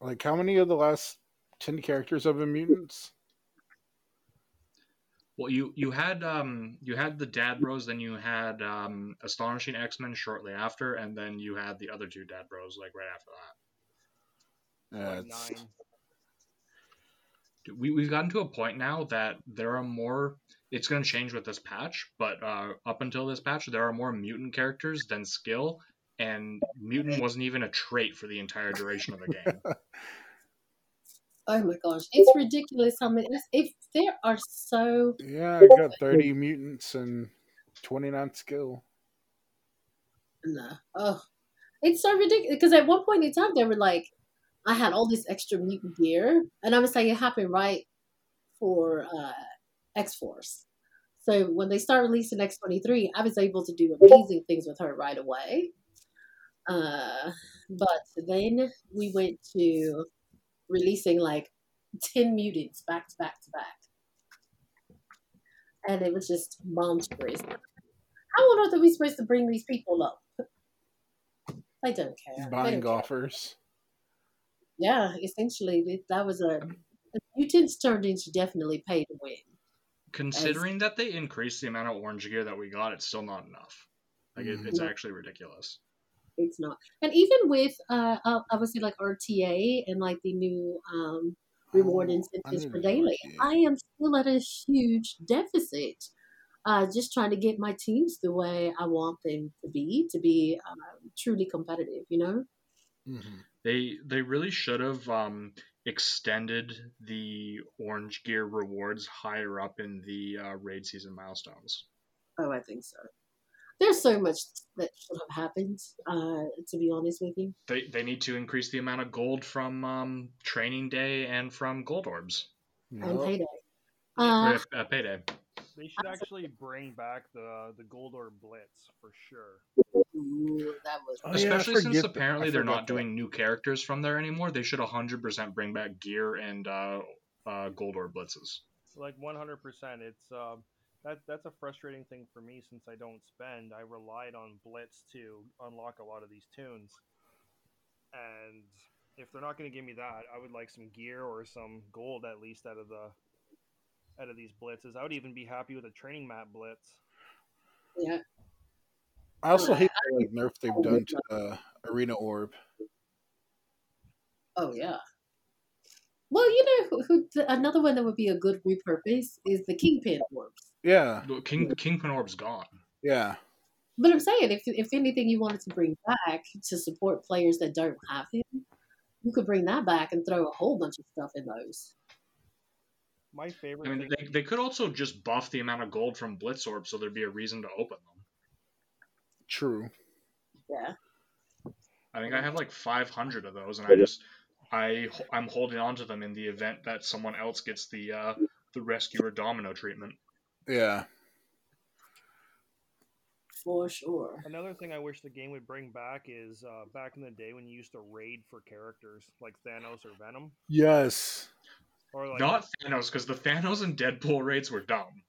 Like how many of the last ten characters have been mutants? Well, you you had um you had the Dad Bros, then you had um Astonishing X Men shortly after, and then you had the other two Dad Bros like right after that. Yeah, like nine. Dude, We we've gotten to a point now that there are more. It's going to change with this patch, but uh, up until this patch, there are more mutant characters than skill, and mutant wasn't even a trait for the entire duration of the game. <laughs> Oh my gosh, it's ridiculous how many. If there are so yeah, I got thirty mutants and twenty nine skill. no, oh, it's so ridiculous. Because at one point in time, they were like, I had all this extra mutant gear, and I was like, it happened right for uh, X Force. So when they start releasing X twenty three, I was able to do amazing things with her right away. Uh, but then we went to releasing like 10 mutants back to back to back. And it was just monstrous. How on earth are we supposed to bring these people up? They don't care. They Buying don't care. golfers. Yeah, essentially, that was a. The mutants turned into definitely pay to win. Considering that they increased the amount of orange gear that we got, it's still not enough. Like it, it's Mhm. actually ridiculous. It's not. And even with, uh, uh, obviously, like RTA and like the new um, reward Oh, incentives for daily, RTA. I am still at a huge deficit. Uh, just trying to get my teams the way I want them to be, to be um, truly competitive, you know? Mhm. They they really should have um, extended the orange gear rewards higher up in the uh, raid season milestones. Oh, I think so. There's so much that should have happened. Uh, to be honest with you, They they need to increase the amount of gold from um, training day and from gold orbs. and payday. Or, Uh, uh, payday. They should actually bring back the the Gold Orb Blitz for sure. ooh, that was Oh, yeah, Especially since apparently they're forgot not that. doing new characters from there anymore. They should 100% bring back gear and uh, uh, gold orb blitzes. Like 100%. It's um that that's a frustrating thing for me since I don't spend. I relied on Blitz to unlock a lot of these toons. And if they're not going to give me that, I would like some gear or some gold at least out of the out of these blitzes. I would even be happy with a training map blitz. yeah. I also hate the like, nerf they've done to uh, Arena Orb. Oh yeah. Well, you know, who, who, another one that would be a good repurpose is the Kingpin orbs. Yeah, The King Kingpin orb's gone. yeah. But I'm saying, if if anything you wanted to bring back to support players that don't have him, you could bring that back and throw a whole bunch of stuff in those. My favorite I mean, thing they, they could also just buff the amount of gold from blitz Orb, so there'd be a reason to open them. True. Yeah. I think I have like 500 of those, and I just I I'm holding on to them in the event that someone else gets the uh, the rescuer domino treatment. Yeah. For sure. Another thing I wish the game would bring back is uh, back in the day when you used to raid for characters like Thanos or Venom, Yes. or like Not Thanos, because the Thanos and Deadpool raids were dumb.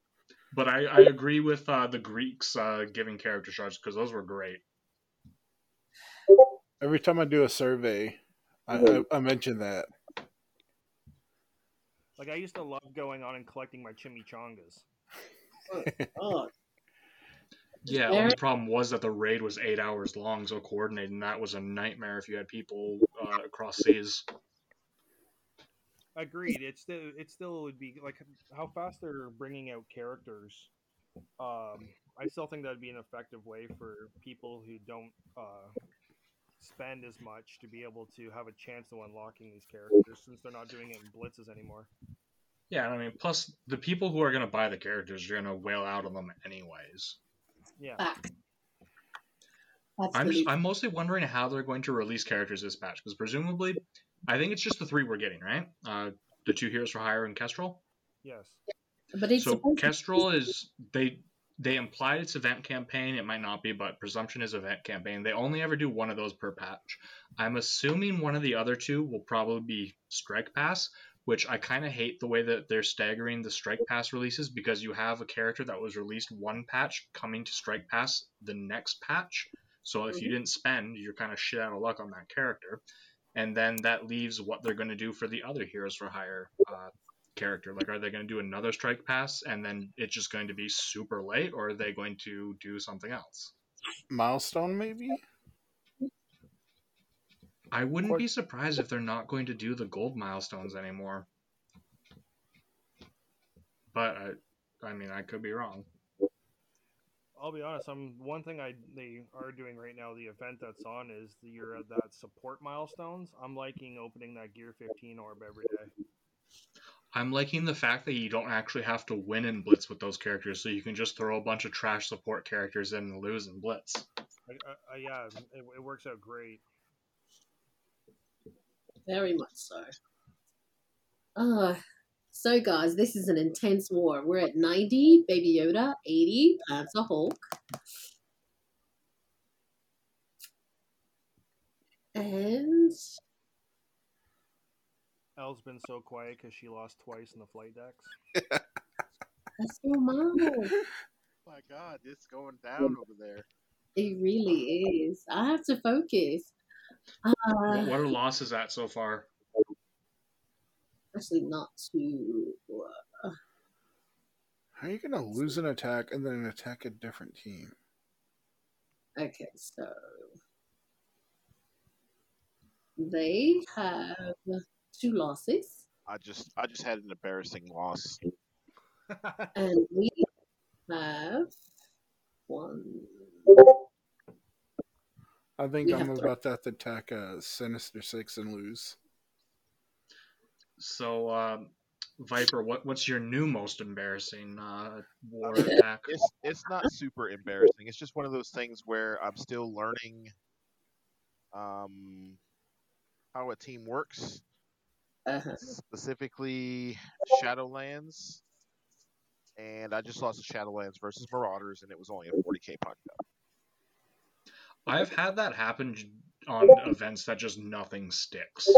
But I, I <laughs> agree with uh, the Greeks uh, giving character shots because those were great. Every time I do a survey, I, I, I mention that. like I used to love going on and collecting my chimichangas. Oh, Yeah, Very- only problem was that the raid was eight hours long, so coordinating that was a nightmare if you had people uh, across seas. Agreed. It still it still would be like how fast they're bringing out characters. Um, I still think that'd be an effective way for people who don't uh, spend as much to be able to have a chance of unlocking these characters since they're not doing it in blitzes anymore. Yeah, I mean, plus the people who are going to buy the characters are going to wail out on them anyways. Yeah. back. I'm just, I'm mostly wondering how they're going to release characters this patch because presumably, I think it's just the three we're getting, right? Uh, the two heroes for hire and Kestrel. Yes. but it's So supposed to- Kestrel is they they implied it's event campaign. It might not be, but presumption is event campaign. They only ever do one of those per patch. I'm assuming one of the other two will probably be Strike Pass, which I kind of hate the way that they're staggering the Strike Pass releases because you have a character that was released one patch coming to Strike Pass the next patch. So if you didn't spend, you're kind of shit out of luck on that character. And then that leaves what they're going to do for the other Heroes for Hire uh, character. Like, are they going to do another Strike Pass and then it's just going to be super late, or are they going to do something else? Milestone, maybe? I wouldn't Or- be surprised if they're not going to do the gold milestones anymore. But I, I mean, I could be wrong. I'll be honest. I'm one thing I they are doing right now. The event that's on is the year of that support milestones. I'm liking opening that Gear 15 orb every day. I'm liking the fact that you don't actually have to win in Blitz with those characters, so you can just throw a bunch of trash support characters in and lose in Blitz. Like, uh, uh, yeah, it, it works out great. Very much so. Uh, so, guys, this is an intense war. We're at 90, Baby Yoda, 80, Panzer Hulk. And Elle's been so quiet because she lost twice in the flight decks. <laughs> that's your mom. <laughs> my God, it's going down over there. It really is. I have to focus. What, Uh, what are losses at so far? actually, not too. Uh, How are you going to lose an attack and then attack a different team? Okay, so they have two losses, I just I just had an embarrassing loss. and we have one. I think We I'm about to have to attack a Sinister Six and lose. So um, Viper, what what's your new most embarrassing uh, war <laughs> attack? It's it's not super embarrassing. It's just one of those things where I'm still learning um, how a team works, Uh-huh. specifically Shadowlands. And I just lost to Shadowlands versus Marauders, and it was only a 40k punch up. I've had that happen on events that just nothing sticks,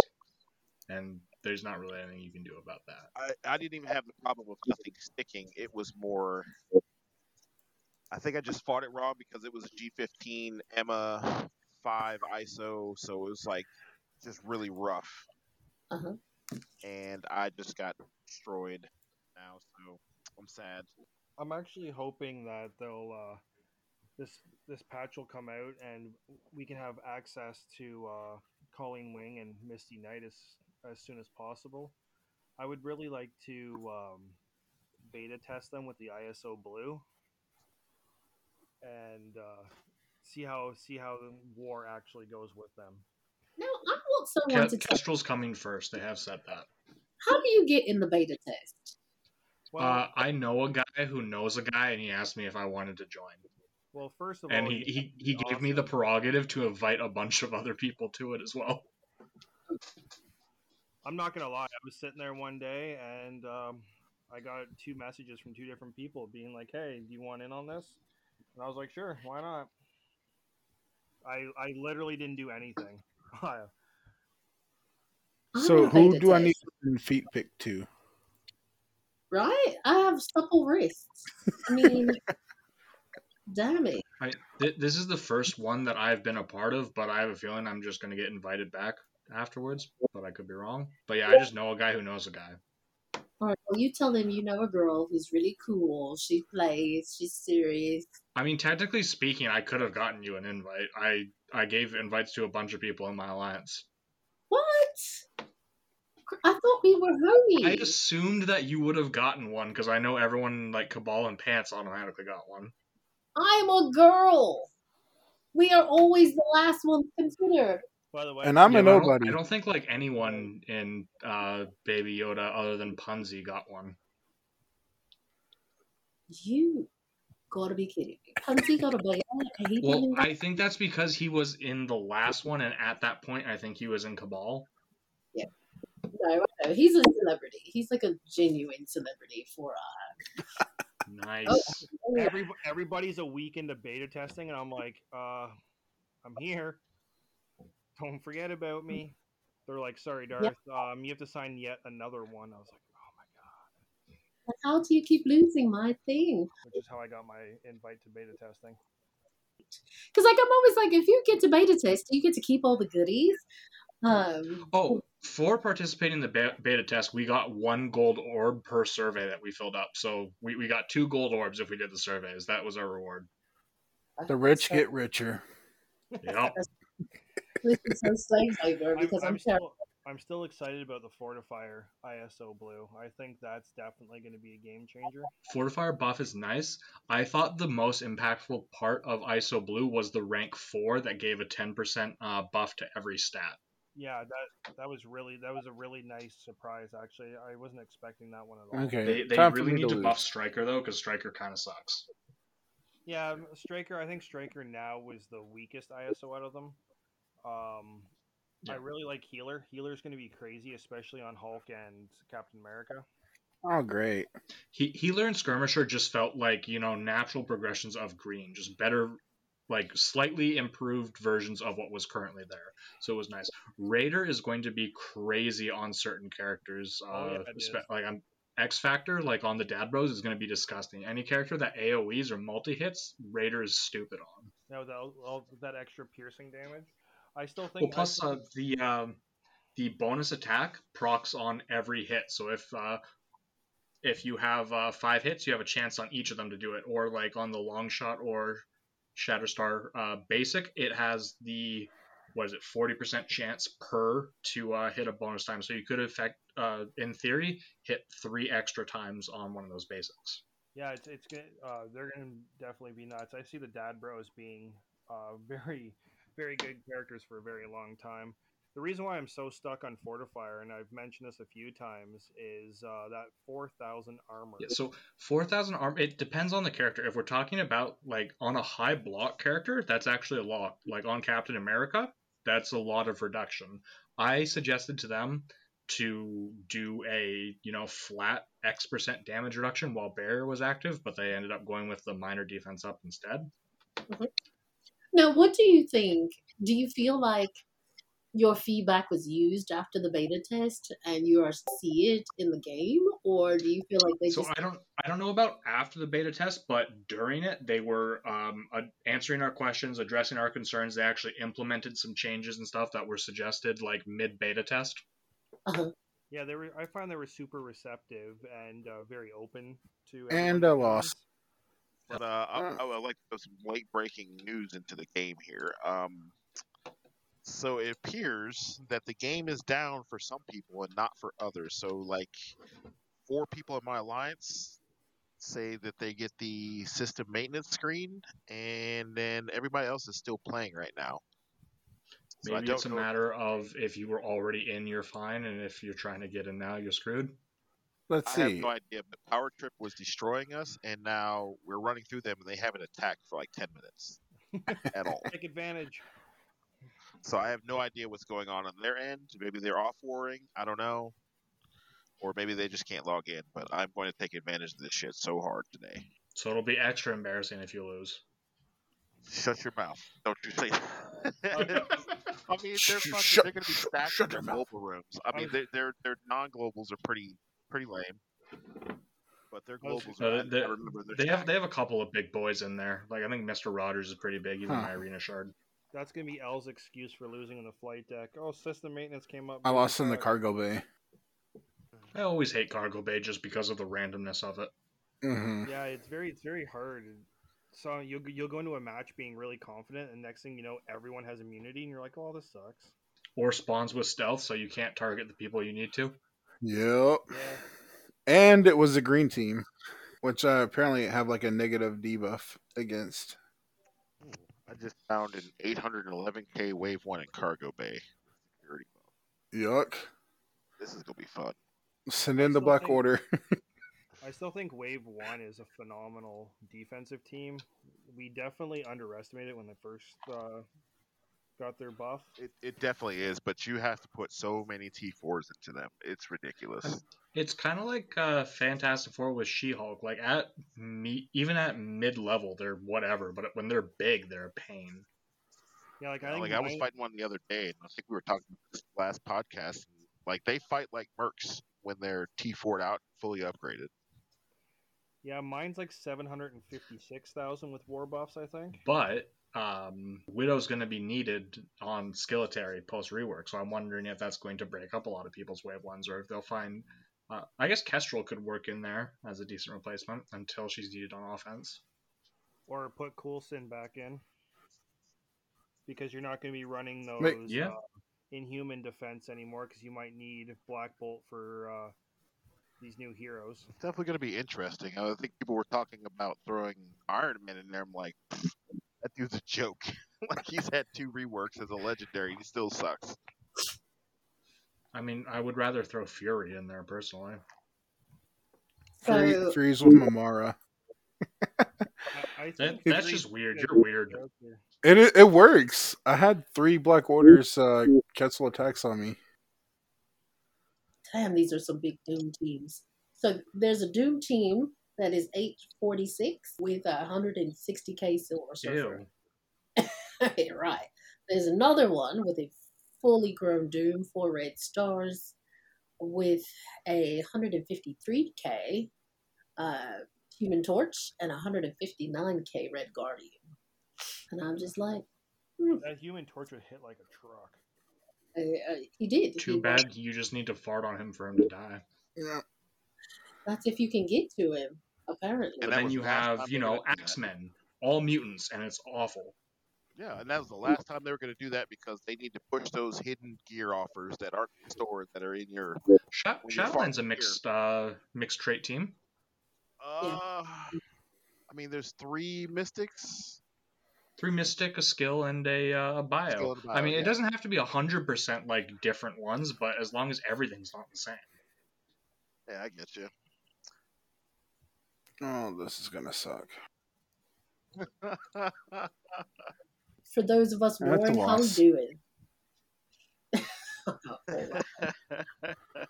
and there's not really anything you can do about that. I, I didn't even have the problem with nothing sticking. It was more. I think I just fought it wrong because it was a G15 Emma 5 ISO, so it was like just really rough. Uh-huh. And I just got destroyed now, so I'm sad. I'm actually hoping that they'll uh, this this patch will come out and we can have access to uh, Colleen Wing and Misty Knight as as soon as possible. I would really like to um, beta test them with the ISO blue and uh, see how see how the war actually goes with them. Now, I want someone Ke- to tell Kestrel's coming first. They have said that. how do you get in the beta test? Well, Uh, I know a guy who knows a guy, and he asked me if I wanted to join. Well, first of And all, he, you- he, he gave me the prerogative to invite a bunch of other people to it as well. I'm not gonna lie. I was sitting there one day and um, I got two messages from two different people being like, "Hey, do you want in on this?" And I was like, "Sure, why not?" I I literally didn't do anything. So who do I need to feet pick to? Right? I have supple wrists. I mean, <laughs> damn it. I, th- this is the first one that I've been a part of, but I have a feeling I'm just going to get invited back afterwards. But I could be wrong. But yeah, I just know a guy who knows a guy. All right, well, you tell them you know a girl who's really cool. She plays. She's serious. I mean, technically speaking, I could have gotten you an invite. I I gave invites to a bunch of people in my alliance. What? I thought we were I assumed that you would have gotten one because I know everyone like Cabal and Pants automatically got one. I'm a girl. We are always the last ones considered. By the way, And I'm Yeah, a but I don't- nobody. I don't think like anyone in uh, Baby Yoda other than Punzi got one. You gotta be kidding me. Punsy got a beta. and he Well, I think that's because he was in the last one, and at that point, I think he was in Cabal. Yeah. No, I know. He's a celebrity. He's like a genuine celebrity for uh Nice. every, everybody's a week into beta testing, and I'm like, uh, I'm here. Don't forget about me. They're like, sorry, Darth. Um, you have to sign yet another one. I was like, oh my god. how do you keep losing my thing? Which is how I got my invite to beta testing. Because like I'm always like, if you get to beta test, you get to keep all the goodies. Um Oh, for participating in the beta test, we got one gold orb per survey that we filled up. So we, we got two gold orbs if we did the surveys. That was our reward. The rich get richer. Yep. <laughs> this is so slave labor I'm, because I'm, I'm terrible. still I'm still excited about the Fortifier ISO blue. I think that's definitely going to be a game changer. Fortifier buff is nice. I thought the most impactful part of ISO Blue was the rank 4 that gave a 10% uh, buff to every stat. Yeah, that that was really that was a really nice surprise. Actually, I wasn't expecting that one at all. Okay. They, they really me need to to buff. Striker, though, because Striker kind of sucks. Yeah, um, Striker. I think Striker now was the weakest ISO out of them. Um, I really like Healer. Healer's going to be crazy, especially on Hulk and Captain America. Oh, great. He Healer and Skirmisher just felt like, you know, natural progressions of green, just better, like slightly improved versions of what was currently there. So it was nice. Raider is going to be crazy on certain characters. Uh, Oh, yeah, is. like on X Factor, like on the Dad Bros, is going to be disgusting. Any character that AoEs or multi hits, Raider is stupid on. Now with all, that extra piercing damage, I still think. Well, plus uh, the um, the bonus attack procs on every hit. So if uh, if you have uh, five hits, you have a chance on each of them to do it. Or like on the Longshot or Shatterstar uh, basic, it has the what is it, forty percent chance per to uh, hit a bonus time. So you could affect, uh, in theory, hit three extra times on one of those basics. Yeah, it's it's good. Uh, they're gonna definitely be nuts. I see the Dad Bros being uh, <laughs> very, very good characters for a very long time. The reason why I'm so stuck on Fortifier, and I've mentioned this a few times, is uh, that 4,000 armor. Yeah, so 4,000 armor, it depends on the character. If we're talking about like on a high block character, that's actually a lot. Like on Captain America, that's a lot of reduction. I suggested to them to do a, you know, flat X percent damage reduction while Barrier was active, but they ended up going with the minor defense up instead. Now, what do you think? Do you feel like your feedback was used after the beta test and you are see it in the game, or do you feel like they So just I don't I don't know about after the beta test, but during it they were um, uh, answering our questions, addressing our concerns. They actually implemented some changes and stuff that were suggested like mid beta test. Yeah, they were. I find they were super receptive and uh, very open to. And everyone's a loss. But uh, I, Uh. I would like to throw some late breaking news into the game here. Um, so it appears that the game is down for some people and not for others. So like four people in my alliance say that they get the system maintenance screen, and then everybody else is still playing right now. So I Maybe it's a know- matter of if you were already in, you're fine, and if you're trying to get in now, you're screwed. Let's see. I have see. no idea, but Power Trip was destroying us, and now we're running through them, and they haven't attacked for like ten minutes <laughs> at all. Take advantage. So I have no idea what's going on on their end. Maybe they're off warring. I don't know. Or maybe they just can't log in. But I'm going to take advantage of this shit so hard today. So it'll be extra embarrassing if you lose. Shut your mouth. Don't you say. <laughs> I mean, they're fucking, shut- they're going to be sh- stacked shut in their global rooms. I mean, their their their non-globals are pretty pretty lame. But their globals Uh, are. I- they- I remember they're They have they have a couple of big boys in there. Like I think Mr. Rogers is pretty big. He's in Huh. my arena shard. That's gonna be Elle's excuse for losing on the flight deck. Oh, system maintenance came up. I lost in the cargo bay. I always hate cargo bay just because of the randomness of it. hmm Yeah, it's very it's very hard. So you'll you'll go into a match being really confident, and next thing you know, everyone has immunity, and you're like, oh, this sucks. Or spawns with stealth, so you can't target the people you need to. Yep. Yeah. And it was a green team, which uh, apparently have like a negative debuff against. I just found an 811k wave one in cargo bay. Security. Yuck. This is gonna be fun. Send in the Black think- Order. <laughs> I still think Wave One is a phenomenal defensive team. We definitely underestimated it when they first uh, got their buff. It, it definitely is, but you have to put so many T4s into them. It's ridiculous. <laughs> It's kind of like uh, Fantastic Four with She-Hulk. Like at me, even at mid-level, they're whatever. But when they're big, they're a pain. Yeah, like I think like I was mine- fighting one the other day, and I think we were talking about this last podcast. And, like they fight like mercs when they're T4'd out, fully upgraded. Yeah, mine's like seven hundred and fifty-six thousand with war buffs. I think. But um, Widow's going to be needed on Skilletary post rework, so I'm wondering if that's going to break up a lot of people's wave ones, or if they'll find. Uh, I guess Kestrel could work in there as a decent replacement until she's needed on offense. or put Coulson back in because you're not going to be running those Wait, yeah. uh, inhuman defense anymore because you might need Black Bolt for uh, these new heroes. It's definitely going to be interesting. I think people were talking about throwing Iron Man in there. I'm like, <laughs> that dude's a joke. <laughs> like he's had two reworks as a legendary, he still sucks. I mean, I would rather throw Fury in there personally. Free, So- freeze with Mamara. I, I That, that's just weird. You're weird. It, it it works. I had three Black Orders uh, Quetzal attacks on me. damn, these are some big Doom teams. So there's a Doom team that is 846 with a 160k silver surfer. Ew. <laughs> right. There's another one with a fully grown Doom, four red stars, with a 153k uh, Human Torch and 159k Red Guardian. And I'm just like, That Human Torch would hit like a truck. uh, uh, he did. Too He- bad you just need to fart on him for him to die. Yeah. That's if you can get to him, apparently. And then you have, you know, gonna do that. X-Men, all mutants, and it's awful. Yeah, and that was the last time they were going to do that because they need to push those hidden gear offers that aren't stored that are in your. Sha- When you Shadowland's a mixed uh, mixed trait team. Uh, I mean, there's three mystics. Three mystic, a skill, and a, uh, a bio. Skill and a I mean, bio, it doesn't have to be hundred percent like different ones, but as long as everything's not the same. Yeah, I get you. Oh, this is gonna suck. <laughs> For those of us That's a wondering how we loss. doing.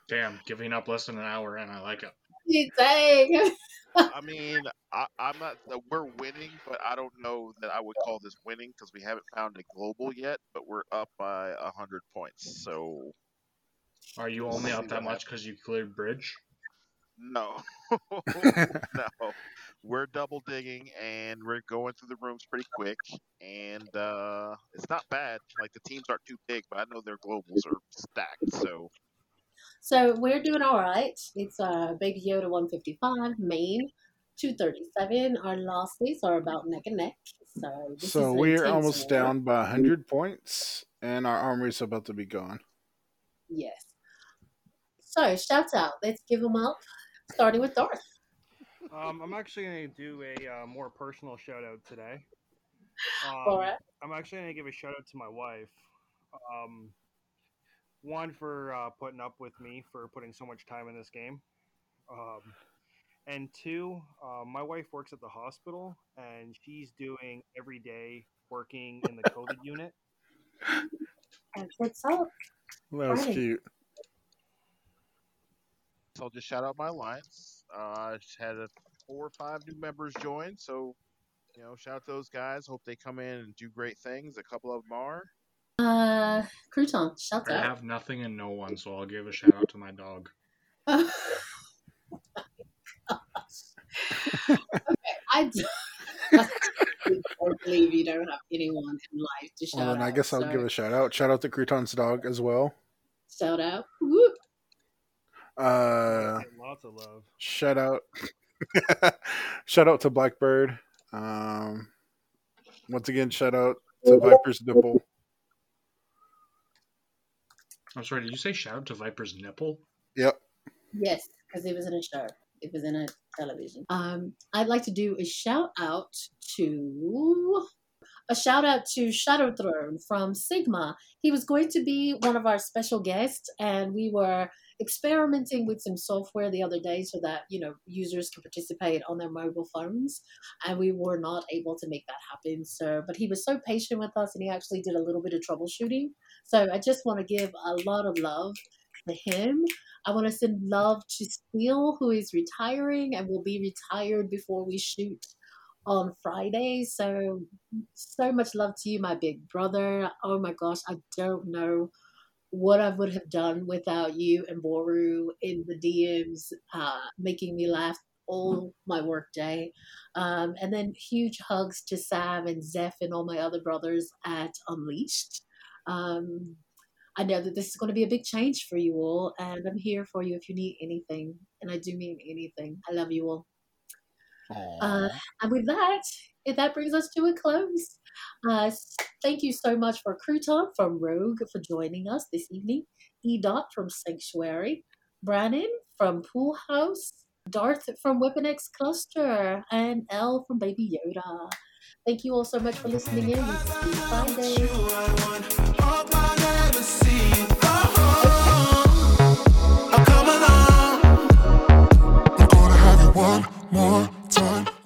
Damn, giving up less than an hour, and I like it. You dang. <laughs> I mean, I, I'm not. uh, We're winning, but I don't know that I would call this winning because we haven't found a global yet. But we're up by a hundred points. So Are you only up that much because you cleared bridge? no, <laughs> <laughs> no, we're double digging and we're going through the rooms pretty quick. And uh it's not bad. Like the teams aren't too big, but I know their globals are stacked. So So we're doing all right. It's uh, Baby Yoda 155, Maine 237. Our losses are about neck and neck. So so we're almost war. down by 100 points, and our armory's about to be gone. Yes. So shout out. Let's give them up. Starting with Darth. Um, I'm actually going to do a uh, more personal shout out today. Um, All right. I'm actually going to give a shout out to my wife. Um, one for uh, putting up with me for putting so much time in this game. Um, and two, uh, my wife works at the hospital and she's doing every day working in the COVID <laughs> unit. That's what's up? That was Right. cute. So I'll just shout out my alliance. Uh, I just had a four or five new members join, so you know, shout out those guys. Hope they come in and do great things. A couple of them are. Uh, Krouton, shout out I out. have nothing and no one, so I'll give a shout out to my dog. <laughs> <laughs> okay, I do- <laughs> I don't believe you don't have anyone in life to shout Well, then out. I guess I'll so give a shout out. Shout out to Krouton's dog as well. shout out. Whoop. Uh, lots of love. shout out, <laughs> shout out to Blackbird. Um, once again, shout out to Viper's nipple. I'm sorry, did you say shout out to Viper's nipple? Yep. Yes, because it was in a show. It was in a television. Um, I'd like to do a shout out to a shout out to Shadow Throne from Sigma. He was going to be one of our special guests, and we were experimenting with some software the other day so that you know users can participate on their mobile phones and we were not able to make that happen so but he was so patient with us and he actually did a little bit of troubleshooting so i just want to give a lot of love to him I want to send love to Steele, who is retiring and will be retired before we shoot on Friday. So, so much love to you, my big brother. Oh my gosh, I don't know what I would have done without you and Boru in the DMs, uh, making me laugh all my work day. Um, and then huge hugs to Sam and Zeph and all my other brothers at Unleashed. Um, I know that this is going to be a big change for you all, and I'm here for you if you need anything. And I do mean anything. I love you all. Uh, and with that, if that brings us to a close. Uh, thank you so much for Krouton from Rogue for joining us this evening, E Dot from Sanctuary, Brannon from Pool House, Darth from WeaponX Cluster, and Elle from Baby Yoda. Thank you all so much for listening in. Friday. more